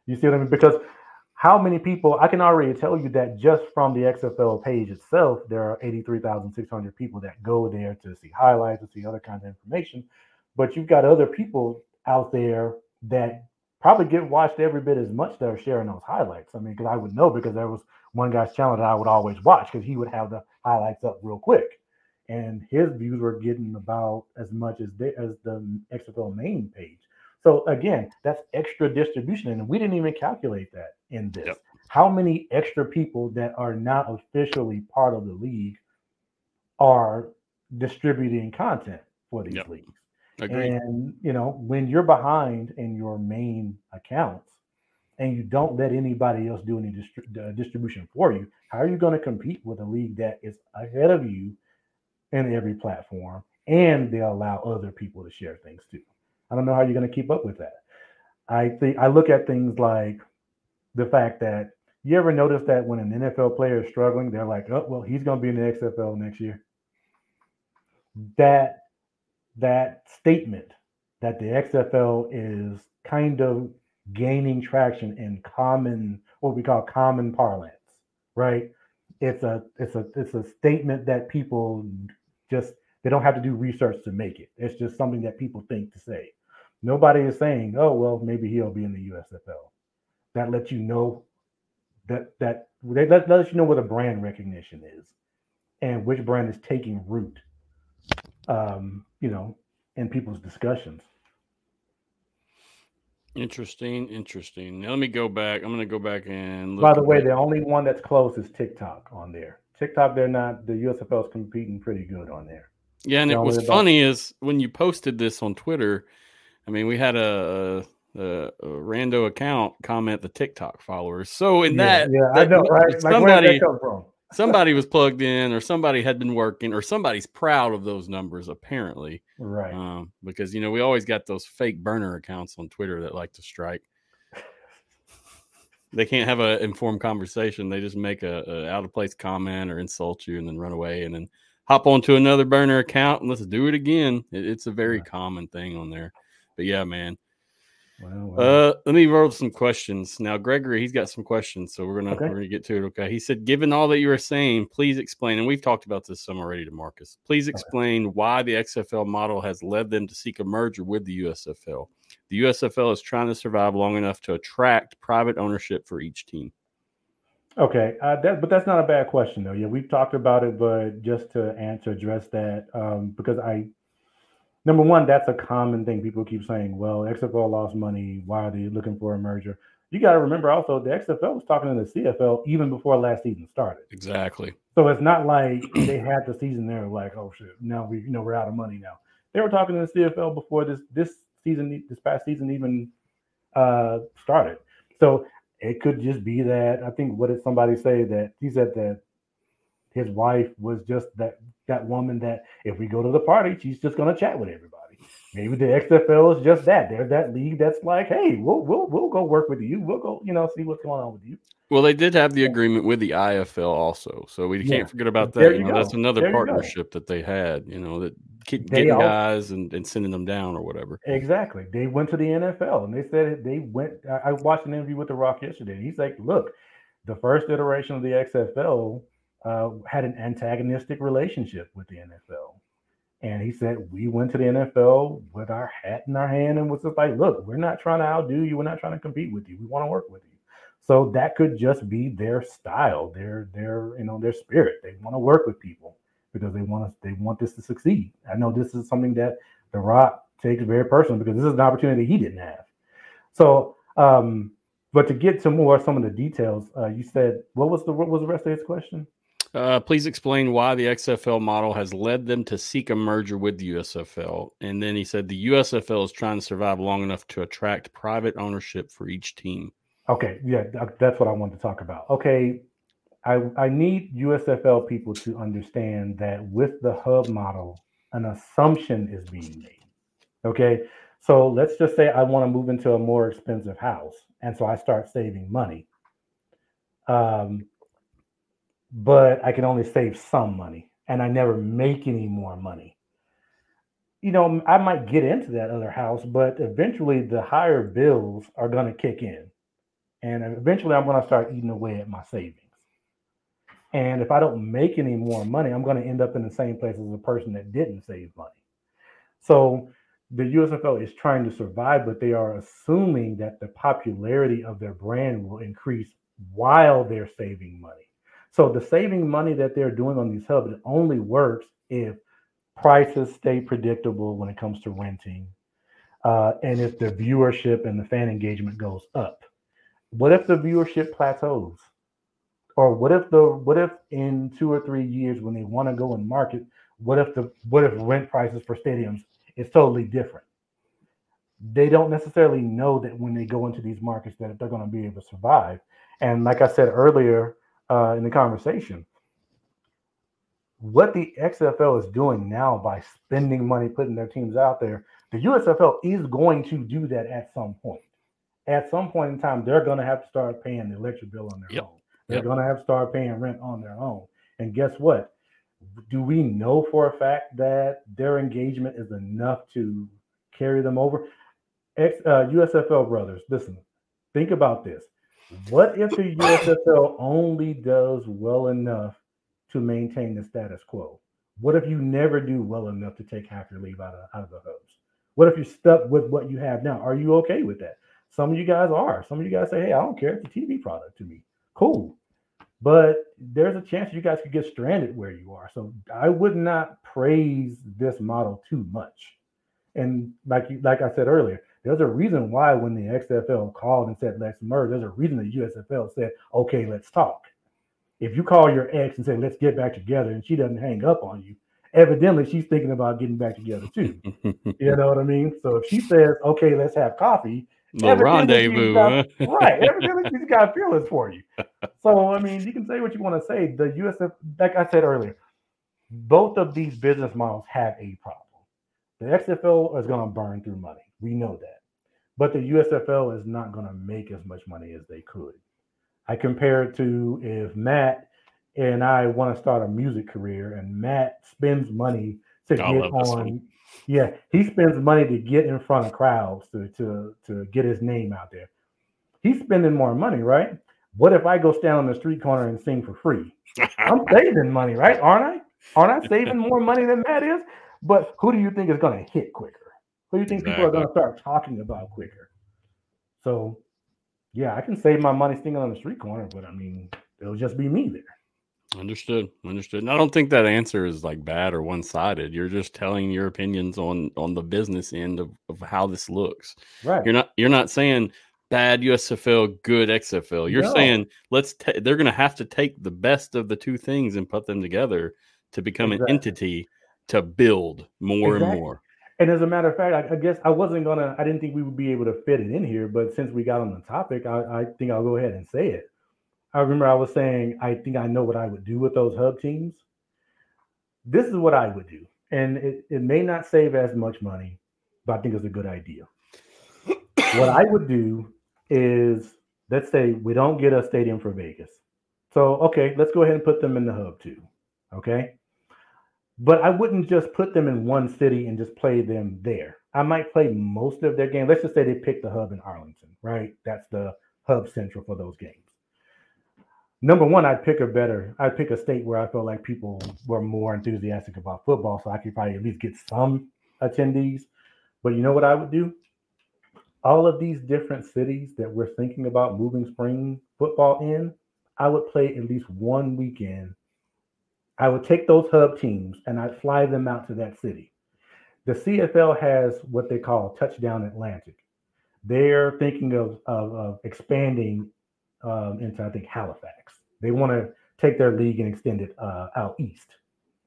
You see what I mean? Because how many people I can already tell you that just from the XFL page itself, there are 83,600 people that go there to see highlights, to see other kinds of information. But you've got other people out there that probably get watched every bit as much that are sharing those highlights. I mean, because I would know because there was one guy's channel that I would always watch because he would have the highlights up real quick. And his views were getting about as much as they, as the XFL main page. So again, that's extra distribution, and we didn't even calculate that in this. Yep. How many extra people that are not officially part of the league are distributing content for these yep. leagues? Agreed. And you know, when you're behind in your main accounts and you don't let anybody else do any distri- uh, distribution for you, how are you going to compete with a league that is ahead of you in every platform and they allow other people to share things too? I don't know how you're going to keep up with that. I think I look at things like the fact that you ever notice that when an NFL player is struggling, they're like, "Oh, well, he's going to be in the XFL next year." That that statement that the XFL is kind of gaining traction in common what we call common parlance, right? It's a it's a it's a statement that people just they don't have to do research to make it. It's just something that people think to say. Nobody is saying, "Oh, well, maybe he'll be in the USFL." That lets you know that that let, lets you know where the brand recognition is and which brand is taking root. Um, you know, in people's discussions. Interesting, interesting. Now let me go back. I'm going to go back and. By the way, the only one that's close is TikTok on there. TikTok, they're not. The USFL is competing pretty good on there. Yeah, and it was funny is when you posted this on Twitter. I mean, we had a, a, a rando account comment the TikTok followers. So in yeah, that, yeah, that, I know, right? Somebody, somebody was plugged in, or somebody had been working, or somebody's proud of those numbers, apparently. Right. Um, because you know we always got those fake burner accounts on Twitter that like to strike. they can't have an informed conversation. They just make a, a out of place comment or insult you, and then run away, and then hop onto another burner account and let's do it again. It, it's a very common thing on there. But yeah, man. Well, well. Uh, let me roll some questions now. Gregory, he's got some questions, so we're gonna Okay. we're gonna get to it. Okay. He said, given all that you were saying, please explain. And we've talked about this some already DeMarcus. Please explain why the XFL model has led them to seek a merger with the USFL. The USFL is trying to survive long enough to attract private ownership for each team. Okay, uh, that, but that's not a bad question though. Yeah, we've talked about it, but just to answer, address that, um, because I, number one, that's a common thing. People keep saying, "Well, XFL lost money. Why are they looking for a merger?" You got to remember also, the XFL was talking to the CFL even before last season started. Exactly. So it's not like they had the season there, like, "Oh shit, now we, you know, we're out of money now." They were talking to the CFL before this this season, this past season even uh, started. So it could just be that I think what did somebody say that he said that his wife was just that that woman that if we go to the party, she's just gonna chat with everybody. Maybe the XFL is just that. They're that league that's like, hey, we'll we'll we'll go work with you. We'll go, you know, see what's going on with you. Well, they did have the agreement with the IFL also, so we can't forget about that. You know, that's another There partnership that they had. You know, that keep getting guys and, and sending them down or whatever. Exactly. They went to the NFL and they said they went. I watched an interview with The Rock yesterday. He's like, look, the first iteration of the XFL uh, had an antagonistic relationship with the NFL. And he said, we went to the NFL with our hat in our hand and was just like, look, we're not trying to outdo you. We're not trying to compete with you. We want to work with you. So that could just be their style, their their you know their spirit. They want to work with people because they want us they want this to succeed. I know this is something that The Rock takes very personal because this is an opportunity he didn't have. So, um, but to get to more some of the details, uh, you said what was the what was the rest of his question? Uh, please explain why the XFL model has led them to seek a merger with the USFL. And then he said the USFL is trying to survive long enough to attract private ownership for each team. Okay, yeah, that's what I wanted to talk about. Okay, I I need USFL people to understand that with the hub model, an assumption is being made. Okay, so let's just say I want to move into a more expensive house, and so I start saving money. Um, but I can only save some money, and I never make any more money. You know, I might get into that other house, but eventually the higher bills are going to kick in and eventually I'm going to start eating away at my savings. And if I don't make any more money, I'm going to end up in the same place as a person that didn't save money. So the USFL is trying to survive, but they are assuming that the popularity of their brand will increase while they're saving money. So the saving money that they're doing on these hubs it only works if prices stay predictable when it comes to renting, uh, and if the viewership and the fan engagement goes up. What if the viewership plateaus? Or what if the what if in two or three years when they want to go and market what if the what if rent prices for stadiums is totally different? They don't necessarily know that when they go into these markets that they're going to be able to survive. And like i said earlier uh, in the conversation what the xfl is doing now by spending money putting their teams out there the usfl is going to do that at some point at some point in time, they're going to have to start paying the electric bill on their Yep. own. They're Yep. going to have to start paying rent on their own. And guess what? Do we know for a fact that their engagement is enough to carry them over? Ex, uh, USFL brothers, listen, think about this. What if the USFL only does well enough to maintain the status quo? What if you never do well enough to take half your leave out of, out of the hubs? What if you're stuck with what you have now? Are you okay with that? Some of you guys are. Some of you guys say, hey, I don't care. It's a TV product to me. Cool. But there's a chance you guys could get stranded where you are. So I would not praise this model too much. And like you, like I said earlier, there's a reason why when the XFL called and said let's merge, there's a reason the USFL said, okay, let's talk. If you call your ex and say, let's get back together, and she doesn't hang up on you, evidently she's thinking about getting back together too. You know what I mean? So if she says, okay, let's have coffee, Evidently rendezvous. got- huh? right. Evidently, she's got feelings for you. So, I mean, you can say what you want to say. The USF, like I said earlier, both of these business models have a problem. The XFL is going to burn through money. We know that. But the USFL is not going to make as much money as they could. I compare it to if Matt and I want to start a music career and Matt spends money to I get on. Yeah, he spends money to get in front of crowds to to to get his name out there. He's spending more money, right? What if I go stand on the street corner and sing for free? I'm saving money, right? Aren't I? Aren't I saving more money than Matt is? But who do you think is going to hit quicker? Who do you think exactly. people are going to start talking about quicker? So, yeah, I can save my money singing on the street corner, but I mean, it'll just be me there. Understood. Understood. And I don't think that answer is like bad or one sided. You're just telling your opinions on on the business end of, of how this looks. Right. You're not you're not saying bad USFL, good XFL. You're no. saying let's ta- they're going to have to take the best of the two things and put them together to become exactly. an entity to build more exactly. and more. And as a matter of fact, I, I, guess I wasn't gonna. I didn't think we would be able to fit it in here, but since we got on the topic, I, I think I'll go ahead and say it. I remember I was saying I think I know what I would do with those hub teams. This is what I would do, and it, it may not save as much money, but I think it's a good idea. what I would do is let's say we don't get a stadium for Vegas. So, okay, let's go ahead and put them in the hub too. Okay. But I wouldn't just put them in one city and just play them there. I might play most of their game. Let's just say they pick the hub in Arlington, right? That's the hub central for those games. Number one, I'd pick a better, I'd pick a state where I felt like people were more enthusiastic about football. So I could probably at least get some attendees. But you know what I would do? all of these different cities that we're thinking about moving spring football in, I would play at least one weekend. I would take those hub teams and I'd fly them out to that city. The CFL has what they call Touchdown Atlantic. They're thinking of, of, of expanding um, into, I think, Halifax. They want to take their league and extend it uh, out east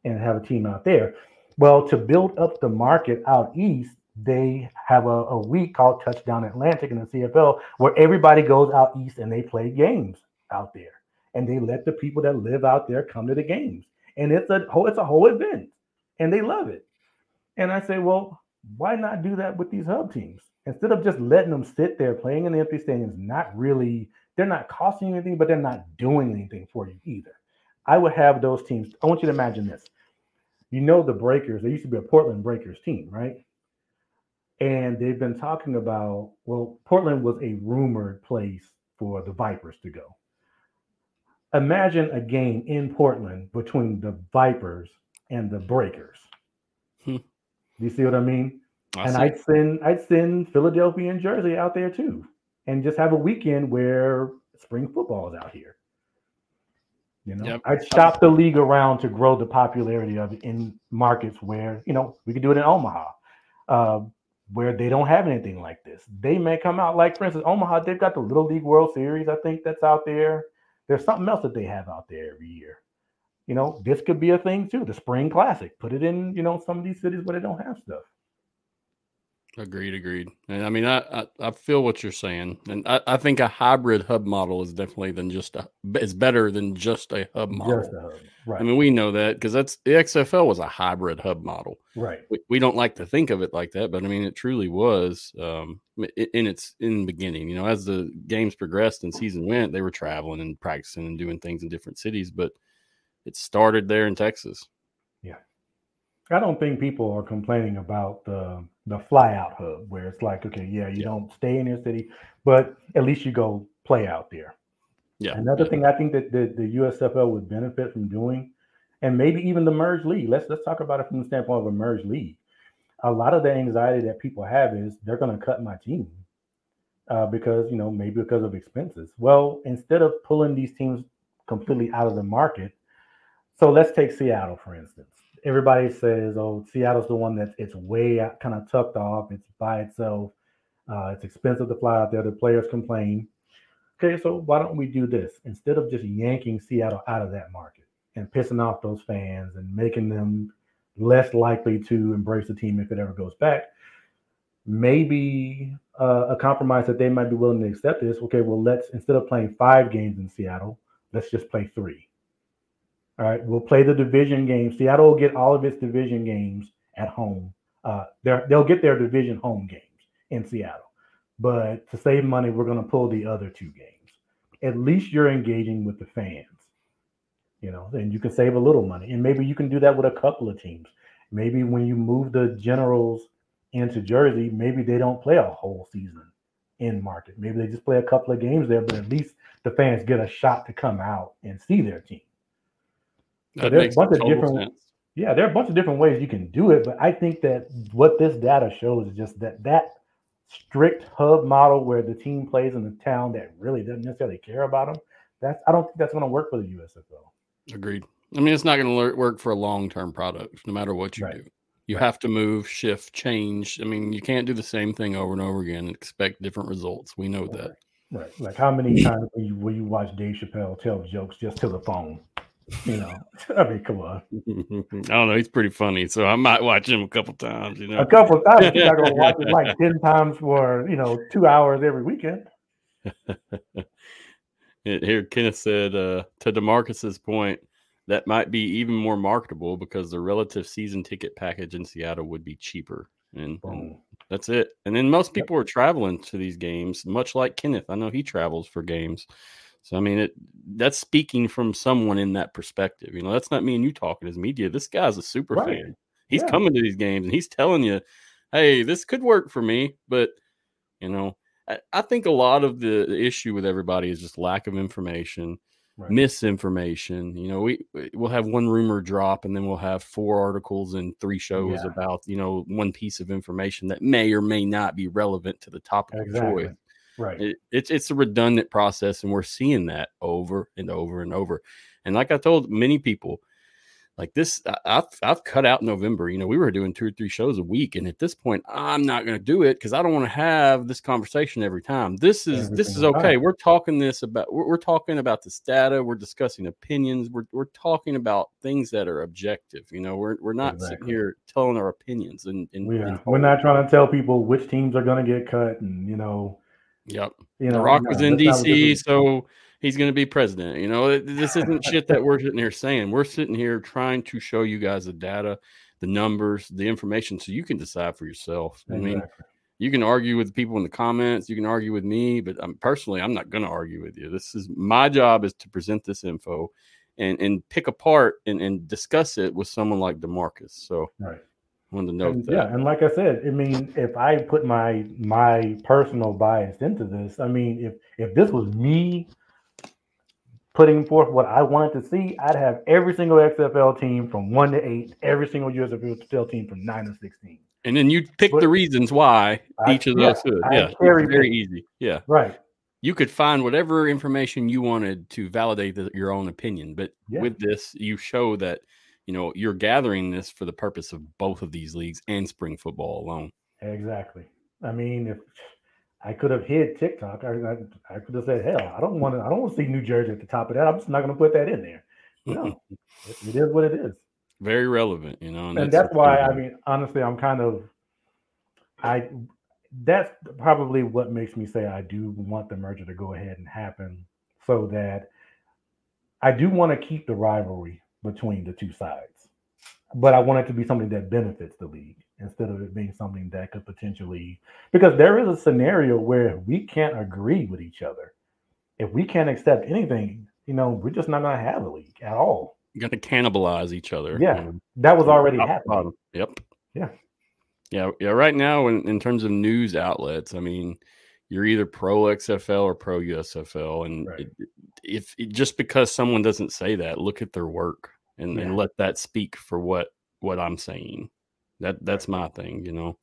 and have a team out there. Well, to build up the market out east, they have a, a week called Touchdown Atlantic in the CFL where everybody goes out east and they play games out there. And they let the people that live out there come to the games. And it's a whole it's a whole event. And they love it. And I say, well, why not do that with these hub teams? Instead of just letting them sit there playing in the empty stadiums, not really, they're not costing anything, but they're not doing anything for you either. I would have those teams. I want you to imagine this. You know the Breakers, there used to be a Portland Breakers team, right? And they've been talking about, well, Portland was a rumored place for the Vipers to go. Imagine a game in Portland between the Vipers and the Breakers. Hmm. Do you see what I mean? I and see. I'd send I'd send Philadelphia and Jersey out there too, and just have a weekend where spring football is out here. You know, yep. I'd shop the league around to grow the popularity of it in markets where you know we could do it in Omaha. Uh, where they don't have anything like this. They may come out like, for instance, Omaha. They've got the Little League World Series. I think that's out there. There's something else that they have out there every year. You know, this could be a thing too. The Spring Classic. Put it in, you know, some of these cities where they don't have stuff. Agreed, agreed. And I mean, I, I, I feel what you're saying, and I, I think a hybrid hub model is definitely than just a is better than just a hub model. A hub. Right. I mean, we know that because that's the XFL was a hybrid hub model. Right. We, we, don't like to think of it like that, but I mean, it truly was. Um, in its in the beginning, you know, as the games progressed and season went, they were traveling and practicing and doing things in different cities, but it started there in Texas. Yeah. I don't think people are complaining about the the fly out hub where it's like, okay, yeah, you yeah. don't stay in your city, but at least you go play out there. Yeah. Another yeah. thing I think that the, the USFL would benefit from doing, and maybe even the merge league. Let's let's talk about it from the standpoint of a merge league. A lot of the anxiety that people have is they're going to cut my team uh, because you know maybe because of expenses. Well, instead of pulling these teams completely out of the market, so let's take Seattle for instance everybody says, "Oh, Seattle's the one that it's way out, kind of tucked off. It's by itself. Uh, it's expensive to fly out there. The players complain." Okay, so why don't we do this instead of just yanking Seattle out of that market and pissing off those fans and making them less likely to embrace the team if it ever goes back? Maybe uh, a compromise that they might be willing to accept is okay. Well, let's instead of playing five games in Seattle, let's just play three all right, we'll play the division games. Seattle will get all of its division games at home. Uh, they'll get their division home games in Seattle. But to save money, we're going to pull the other two games. At least you're engaging with the fans, you know, and you can save a little money. And maybe you can do that with a couple of teams. maybe when you move the Generals into Jersey, maybe they don't play a whole season in market. Maybe they just play a couple of games there, but at least the fans get a shot to come out and see their team. So That there's makes a bunch of different sense. yeah, there are a bunch of different ways you can do it, but I think that what this data shows is just that that strict hub model where the team plays in the town that really doesn't necessarily care about them. That's I don't think that's going to work for the USFL. Agreed. I mean, it's not going to work for a long term product, no matter what you Right. do. You have to move, shift, change. I mean, you can't do the same thing over and over again and expect different results. We know that. Right. Like how many times will you, will you watch Dave Chappelle tell jokes just to the phone? You know, I mean, come on. I don't know. He's pretty funny, so I might watch him a couple times. You know, A couple of times you're not going to watch it like ten times for you know two hours every weekend. Here, Kenneth said uh, to DeMarcus's point, that might be even more marketable because the relative season ticket package in Seattle would be cheaper, and, and Boom. that's it. And then most Yep. people are traveling to these games, much like Kenneth. I know he travels for games, so I mean, it that's speaking from someone in that perspective. You know, that's not me and you talking as media. This guy's a super Right. fan. He's Yeah. coming to these games and he's telling you, "Hey, this could work for me," but you know. I- I think a lot of the, the issue with everybody is just lack of information, Right. misinformation. You know, we we- we'll have one rumor drop, and then we'll have four articles and three shows Yeah. about you know one piece of information that may or may not be relevant to the topic Exactly. of choice. Right. It, it's it's a redundant process, and we're seeing that over and over and over. And like I told many people, like this, I, I've I've cut out November. You know, we were doing two or three shows a week, and at this point, I'm not going to do it because I don't want to have this conversation every time. This is this is okay. We're talking this about we're, we're talking about this data. We're discussing opinions. We're we're talking about things that are objective. You know, we're we're not sitting here telling our opinions and and, We and. We're not trying to tell people which teams are going to get cut, and you know, Yep. you know, the Rock no, was in that's not what this DC, is. so he's going to be president. You know, this isn't shit that we're sitting here saying. We're sitting here trying to show you guys the data, the numbers, the information, so you can decide for yourself. I mean, you can argue with people in the comments, you can argue with me, but I'm personally, I'm not going to argue with you. This is my job is to present this info and and pick apart and, and discuss it with someone like DeMarcus. So right. Wanted to note And, that. yeah, and like I said, I mean, if I put my my personal bias into this, I mean, if if this was me putting forth what I wanted to see, I'd have every single XFL team from one to eight, every single USFL team from nine to sixteen. And then you pick But- the reasons why I- each of yeah, those. Yeah, very pick. easy. Yeah. Right. you could find whatever information you wanted to validate the, your own opinion but Yeah. with this you show that you know you're gathering this for the purpose of both of these leagues and spring football alone Exactly. I mean, if I could have hid TikTok, I, I, I could have said, "Hell, I don't want to. I don't want to see New Jersey at the top of that. I'm just not going to put that in there." No, it, it is what it is. very relevant you know and that's why I mean, honestly, I'm kind of, I, that's probably what makes me say I do want the merger to go ahead and happen, so that I do want to keep the rivalry between the two sides, but I want it to be something that benefits the league instead of it being something that could potentially, because there is a scenario where we can't agree with each other. If we can't accept anything, you know, we're just not going to have a league at all. You got to cannibalize each other Yeah. That was already top to happening. bottom. yep Yeah. yeah yeah right now in, in terms of news outlets i mean you're either pro xfl or pro usfl and Right. it, if just because someone doesn't say that look at their work and, and let that speak for what what i'm saying. That that's my thing you know?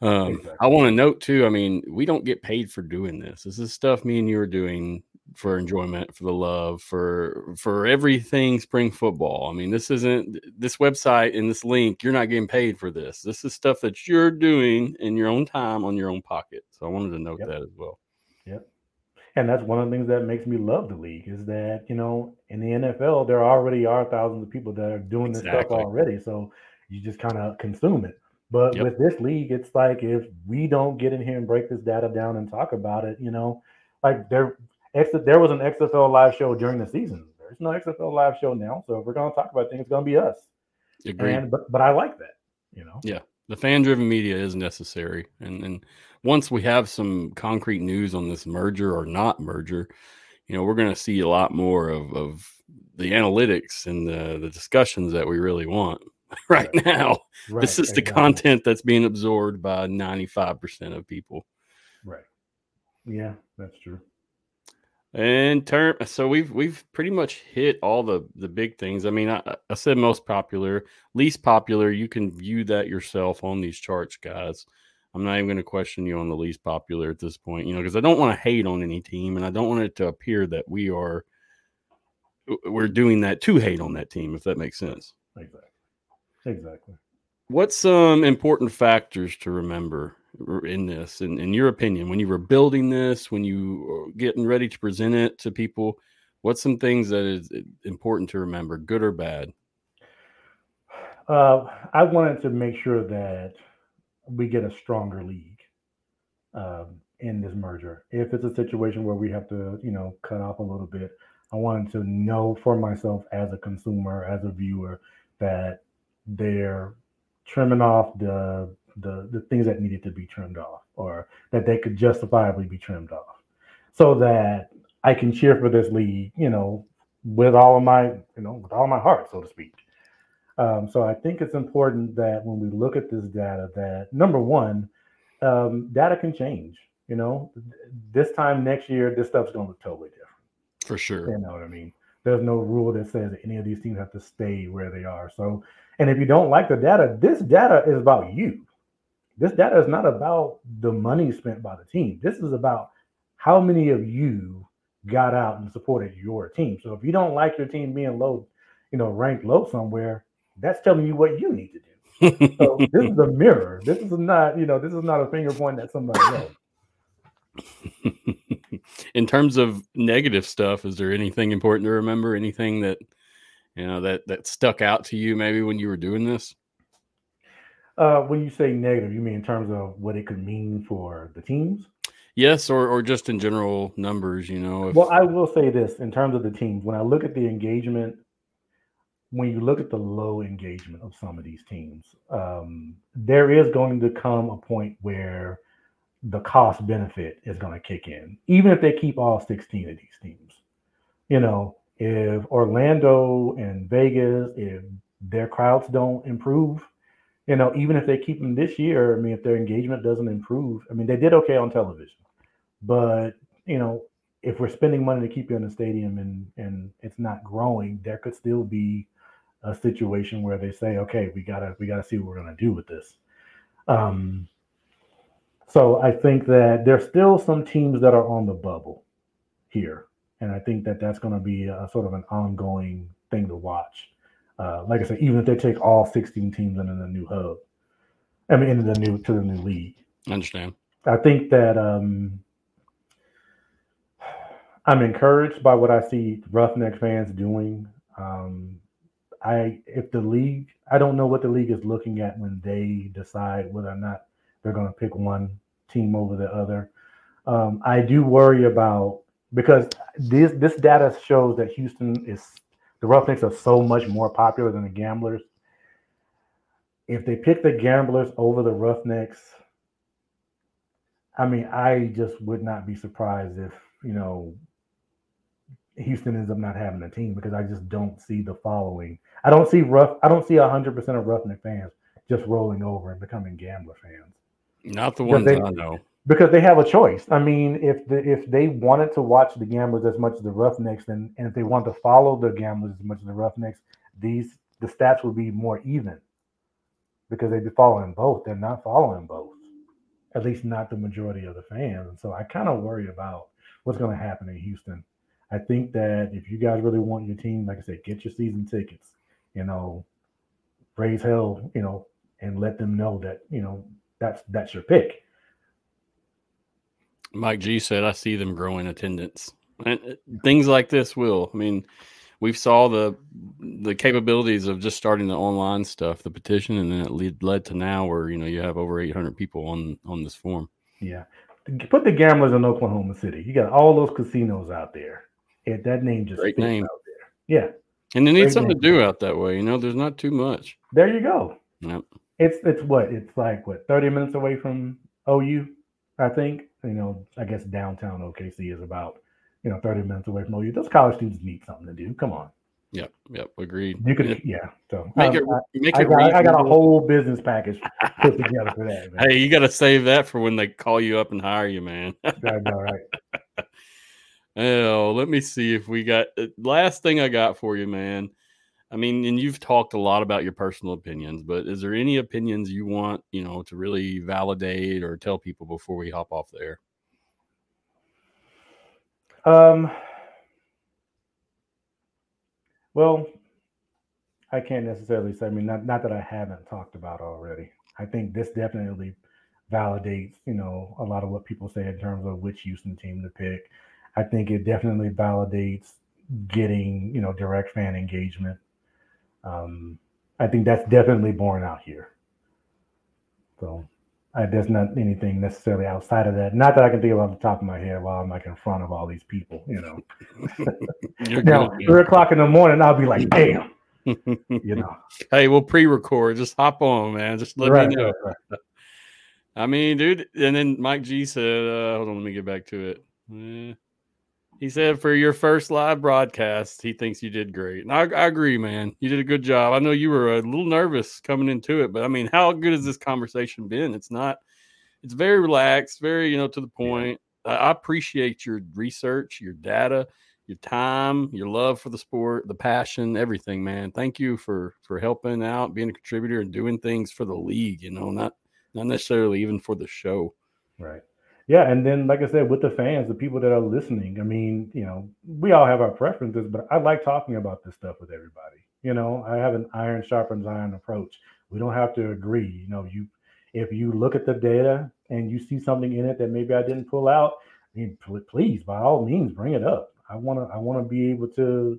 Um Exactly. i want to note too i mean we don't get paid for doing this. This is stuff me and you are doing for enjoyment for the love for for everything spring football. I mean this isn't this website and this link you're not getting paid for this. This is stuff that you're doing in your own time on your own pocket. So i wanted to note Yep. that as well And that's one of the things that makes me love the league is that, you know, in the NFL, there already are thousands of people that are doing this stuff already. So you just kind of consume it. But Yep. with this league, it's like if we don't get in here and break this data down and talk about it, you know, like there, there was an XFL live show during the season. There's no XFL live show now. So if we're going to talk about things, it's going to be us. Agreed. And, but, but I like that, you know. Yeah, the fan driven media is necessary and and once we have some concrete news on this merger or not merger you know we're going to see a lot more of of the analytics and the the discussions that we really want right, right. now. Right. This is exactly. the content that's being absorbed by 95% of people. Right. Yeah, that's true. And term, so we've we've pretty much hit all the the big things. I mean, I, I said most popular, least popular. You can view that yourself on these charts, guys. I'm not even going to question you on the least popular at this point, you know, because I don't want to hate on any team, and I don't want it to appear that we are we're doing that to hate on that team, if that makes sense. Exactly. Exactly. What's some important factors to remember in this, in, in your opinion, when you were building this, when you were getting ready to present it to people? What's some things that is important to remember, good or bad? Uh, I wanted to make sure that we get a stronger league um, in this merger. If it's a situation where we have to, you know, cut off a little bit, I wanted to know for myself as a consumer, as a viewer, that they're trimming off the the the things that needed to be trimmed off, or that they could justifiably be trimmed off, so that I can cheer for this league, you know, with all of my, you know, with all my heart, so to speak. Um, so I think it's important that when we look at this data, that number one, um, data can change. You know, this time next year, this stuff's going to look totally different. For sure. You know what I mean? There's no rule that says that any of these teams have to stay where they are. So, and if you don't like the data, this data is about you. This data is not about the money spent by the team. This is about how many of you got out and supported your team. So if you don't like your team being low, you know, ranked low somewhere, that's telling you what you need to do. so this is a mirror. This is not, you know, this is not a finger point at somebody else. In terms of negative stuff, is there anything important to remember? Anything that you know that that stuck out to you maybe when you were doing this? Uh, when you say negative, you mean in terms of what it could mean for the teams? Yes, or or just in general numbers. You know. If... Well, I will say this in terms of the teams. When I look at the engagement, when you look at the low engagement of some of these teams, um, there is going to come a point where the cost benefit is going to kick in, even if they keep all 16 of these teams. You know, if Orlando and Vegas, if their crowds don't improve, you know, even if they keep them this year, I mean, if their engagement doesn't improve, I mean, they did okay on television, but you know, if we're spending money to keep you in the stadium and and it's not growing, there could still be a situation where they say, okay, we gotta we gotta see what we're gonna do with this. Um, so I think that there's still some teams that are on the bubble here and I think that that's going to be a sort of an ongoing thing to watch. Uh, like I said, even if they take all 16 teams into the new hub, I mean, into the new to the new league. I understand. I think that um, I'm encouraged by what I see Roughneck fans doing. Um, I if the league, I don't know what the league is looking at when they decide whether or not they're going to pick one team over the other. Um, I do worry about because this this data shows that Houston is the Roughnecks are so much more popular than the Gamblers. If they pick the Gamblers over the Roughnecks, I mean, I just would not be surprised if you know Houston ends up not having a team because I just don't see the following. I don't see rough. I don't see hundred percent of Roughneck fans just rolling over and becoming Gambler fans. Not the ones they, I know because they have a choice. I mean, if the, if they wanted to watch the Gamblers as much as the Roughnecks, then and if they want to follow the Gamblers as much as the Roughnecks, these the stats would be more even because they'd be following both. They're not following both, at least not the majority of the fans. And so I kind of worry about what's going to happen in Houston. I think that if you guys really want your team, like I said, get your season tickets. You know, raise hell. You know, and let them know that you know that's that's your pick Mike G said, I see them growing attendance. And uh, things like this will. I mean, we've saw the the capabilities of just starting the online stuff, the petition, and then it lead, led to now where you know you have over 800 people on on this form. Yeah, put the gamblers in Oklahoma City. You got all those casinos out there. It, that name just great name out there. Yeah, and they need something to do out that way. You know, there's not too much. There you go. Yep. It's it's what it's like. What 30 minutes away from OU, I think you know, I guess downtown OKC is about, you know, 30 minutes away from OU. Those college students need something to do. Come on. Yep, yep, agreed. You could, yeah. So make um, it, I, make I it. got, I got a whole business package put together for that. Man. Hey, you got to save that for when they call you up and hire you, man. I know, right? Oh, let me see if we got uh, last thing I got for you, man. I mean, and you've talked a lot about your personal opinions, but is there any opinions you want, you know, to really validate or tell people before we hop off there? Um. Well, I can't necessarily say. I mean, not not that I haven't talked about already. I think this definitely validates, you know, a lot of what people say in terms of which Houston team to pick. I think it definitely validates getting, you know, direct fan engagement. Um, I think that's definitely borne out here. So I, there's not anything necessarily outside of that. Not that I can think of off the top of my head while I'm like in front of all these people, you know. Now, good, three o'clock in the morning, I'll be like, damn, you know. hey, we'll pre-record. Just hop on, man. Just let right, me know. right, right. I mean, dude, and then Mike G said, uh, hold on, let me get back to it. Eh. He said for your first live broadcast, he thinks you did great. And I, I agree, man. You did a good job. I know you were a little nervous coming into it, but I mean, how good has this conversation been? It's not, it's very relaxed, very, you know, to the point. I, I appreciate your research, your data, your time, your love for the sport, the passion, everything, man. Thank you for for helping out, being a contributor and doing things for the league, you know, not not necessarily even for the show. Right. Yeah, and then like I said, with the fans, the people that are listening, I mean, you know, we all have our preferences, but I like talking about this stuff with everybody. You know, I have an iron sharpens iron approach. We don't have to agree. You know, you if you look at the data and you see something in it that maybe I didn't pull out, I mean, please, by all means, bring it up. I want to I want to be able to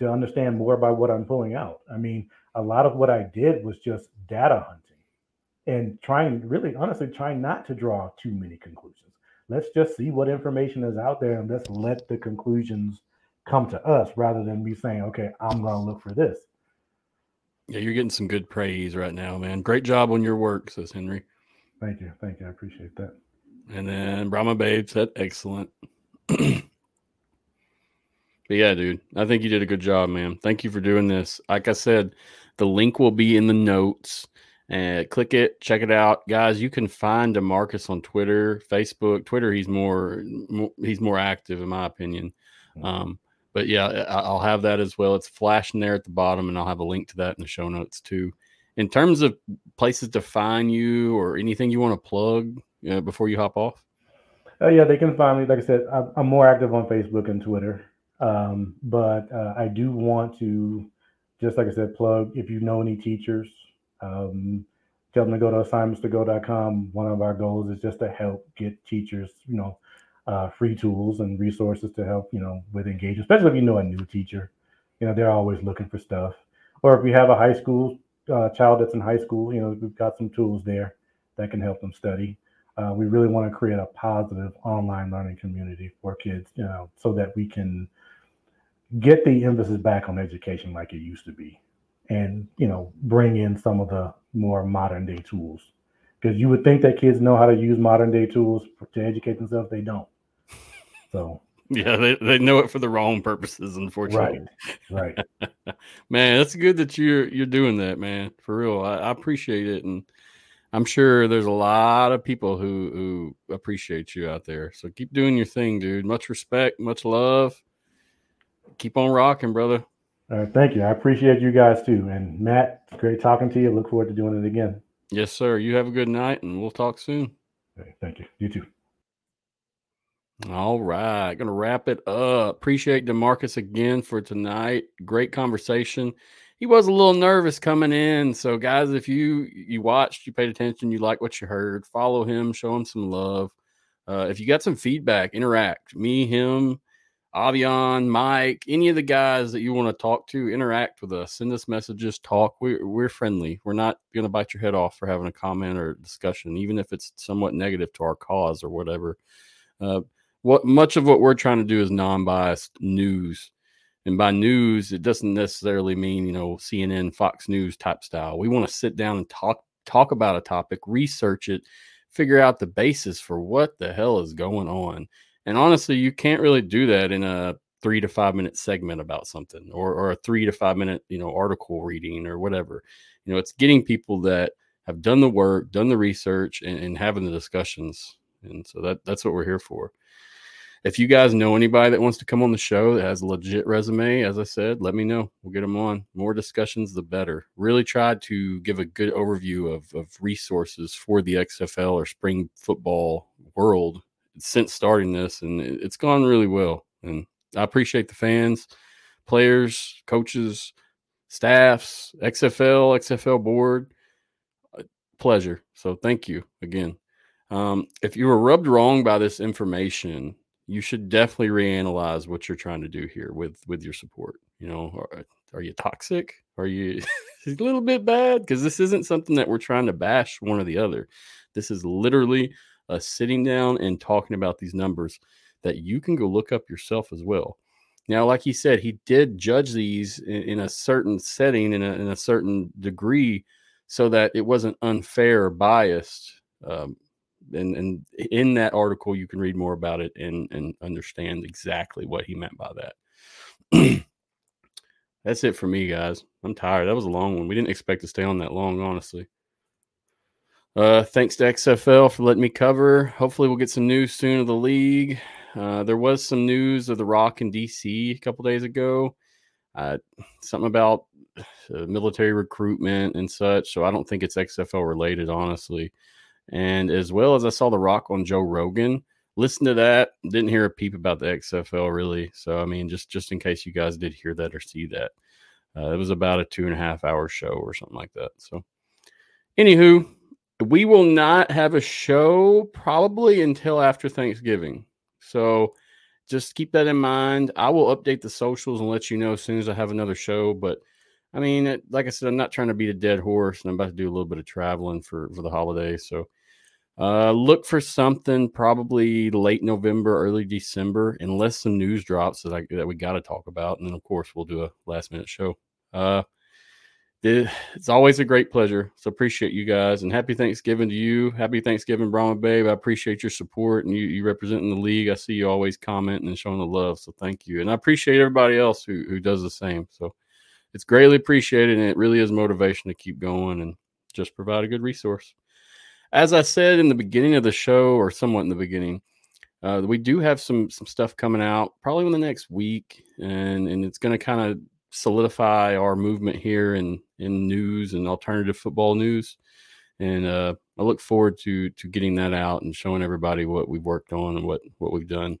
to understand more about what I'm pulling out. I mean, a lot of what I did was just data hunting and trying really honestly trying not to draw too many conclusions let's just see what information is out there and let's let the conclusions come to us rather than me saying okay i'm going to look for this Yeah, you're getting some good praise right now, man. Great job on your work, says Henry. thank you thank you i appreciate that And then Brahma Babe said, excellent. but yeah, dude, I think you did a good job, man. Thank you for doing this. Like I said, the link will be in the notes. And click it, check it out, guys. You can find DeMarcus on Twitter, Facebook. Twitter, he's more, more he's more active, in my opinion. Um, but yeah, I'll have that as well. It's flashing there at the bottom, and I'll have a link to that in the show notes too. In terms of places to find you or anything you want to plug uh, before you hop off. uh, yeah they can find me like i said i'm, I'm more active on facebook and twitter um, but uh, i do want to just like i said plug if you know any teachers um, tell them to go to assignmentstogo.com one of our goals is just to help get teachers you know uh, free tools and resources to help you know with engagement especially if you know a new teacher. You know they're always looking for stuff. Or if you have a high school uh, child that's in high school you know we've got some tools there that can help them study. Uh, we really want to create a positive online learning community for kids you know so that we can get the emphasis back on education like it used to be and you know bring in some of the more modern day tools because you would think that kids know how to use modern day tools to educate themselves they don't so Yeah, they, they know it for the wrong purposes, unfortunately. right right Man, that's good that you're you're doing that, man. For real. I, I appreciate it. And I'm sure there's a lot of people who who appreciate you out there. So keep doing your thing, dude. Much respect, much love. Keep on rocking, brother. All right thank you i appreciate you guys too and matt great talking to you look forward to doing it again Yes, sir. You have a good night and we'll talk soon. Okay, thank you you too All right, gonna wrap it up. Appreciate DeMarcus again for tonight. Great conversation. He was a little nervous coming in, so guys, if you you watched, you paid attention, you like what you heard, follow him, show him some love. Uh, if you got some feedback, interact. Me, him, Avion, Mike, any of the guys that you want to talk to, interact with us. Send us messages, talk. We're we're friendly. We're not gonna bite your head off for having a comment or discussion, even if it's somewhat negative to our cause or whatever. Uh, what much of what we're trying to do is non-biased news and by news it doesn't necessarily mean you know cnn fox news type style we want to sit down and talk talk about a topic research it figure out the basis for what the hell is going on and honestly you can't really do that in a three to five minute segment about something or, or a three to five minute you know article reading or whatever you know it's getting people that have done the work done the research and, and having the discussions and so that that's what we're here for if you guys know anybody that wants to come on the show that has a legit resume, as I said, let me know. We'll get them on. More discussions, the better. Really tried to give a good overview of, of resources for the XFL or spring football world since starting this, and it's gone really well. And I appreciate the fans, players, coaches, staffs, XFL, XFL board. Uh, pleasure. So thank you again. Um, if you were rubbed wrong by this information, you should definitely reanalyze what you're trying to do here with with your support. You know, are, are you toxic? Are you a little bit bad? Because this isn't something that we're trying to bash one or the other. This is literally a sitting down and talking about these numbers that you can go look up yourself as well. Now, like he said, he did judge these in, in a certain setting, in a, in a, certain degree, so that it wasn't unfair or biased. Um, and and in that article you can read more about it and and understand exactly what he meant by that that's it for me guys i'm tired that was a long one we didn't expect to stay on that long honestly uh thanks to xfl for letting me cover hopefully we'll get some news soon of the league uh, there was some news of the rock in dc a couple days ago uh, something about uh, military recruitment and such so i don't think it's xfl related honestly and as well as I saw The Rock on Joe Rogan. Listen to that. Didn't hear a peep about the XFL really. So I mean, just just in case you guys did hear that or see that, uh, it was about a two and a half hour show or something like that. So, anywho, we will not have a show probably until after Thanksgiving. So just keep that in mind. I will update the socials and let you know as soon as I have another show. But I mean, it, like I said, I'm not trying to beat a dead horse, and I'm about to do a little bit of traveling for for the holidays. So uh, look for something probably late November, early December, unless some news drops that, I, that we got to talk about. And then, of course, we'll do a last minute show. Uh, it's always a great pleasure. So appreciate you guys and happy Thanksgiving to you. Happy Thanksgiving, Brahma Babe. I appreciate your support and you, you representing the league. I see you always commenting and showing the love. So thank you. And I appreciate everybody else who, who does the same. So it's greatly appreciated and it really is motivation to keep going and just provide a good resource as I said in the beginning of the show, or somewhat in the beginning, uh, we do have some some stuff coming out probably in the next week, and and it's going to kind of solidify our movement here in in news and alternative football news. And uh, I look forward to to getting that out and showing everybody what we've worked on and what what we've done.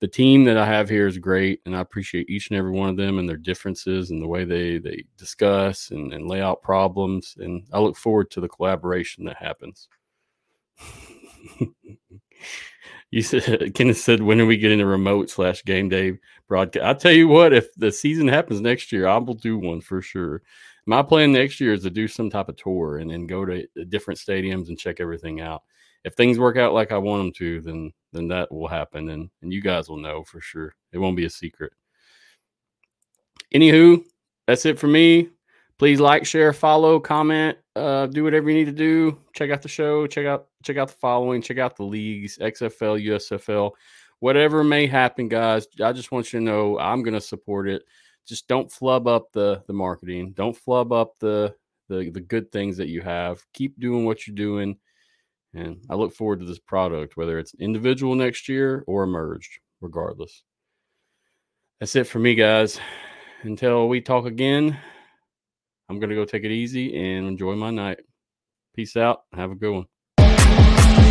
The team that I have here is great, and I appreciate each and every one of them and their differences and the way they they discuss and, and lay out problems. And I look forward to the collaboration that happens. you said Kenneth said, "When are we getting a remote slash game day broadcast?" I'll tell you what, if the season happens next year, I will do one for sure. My plan next year is to do some type of tour and then go to different stadiums and check everything out. If things work out like I want them to, then then that will happen, and and you guys will know for sure. It won't be a secret. Anywho, that's it for me. Please like, share, follow, comment, uh, do whatever you need to do. Check out the show. Check out check out the following. Check out the leagues, XFL, USFL, whatever may happen, guys. I just want you to know I'm going to support it. Just don't flub up the the marketing. Don't flub up the the the good things that you have. Keep doing what you're doing, and I look forward to this product, whether it's individual next year or emerged, regardless. That's it for me, guys. Until we talk again. I'm going to go take it easy and enjoy my night. Peace out. Have a good one.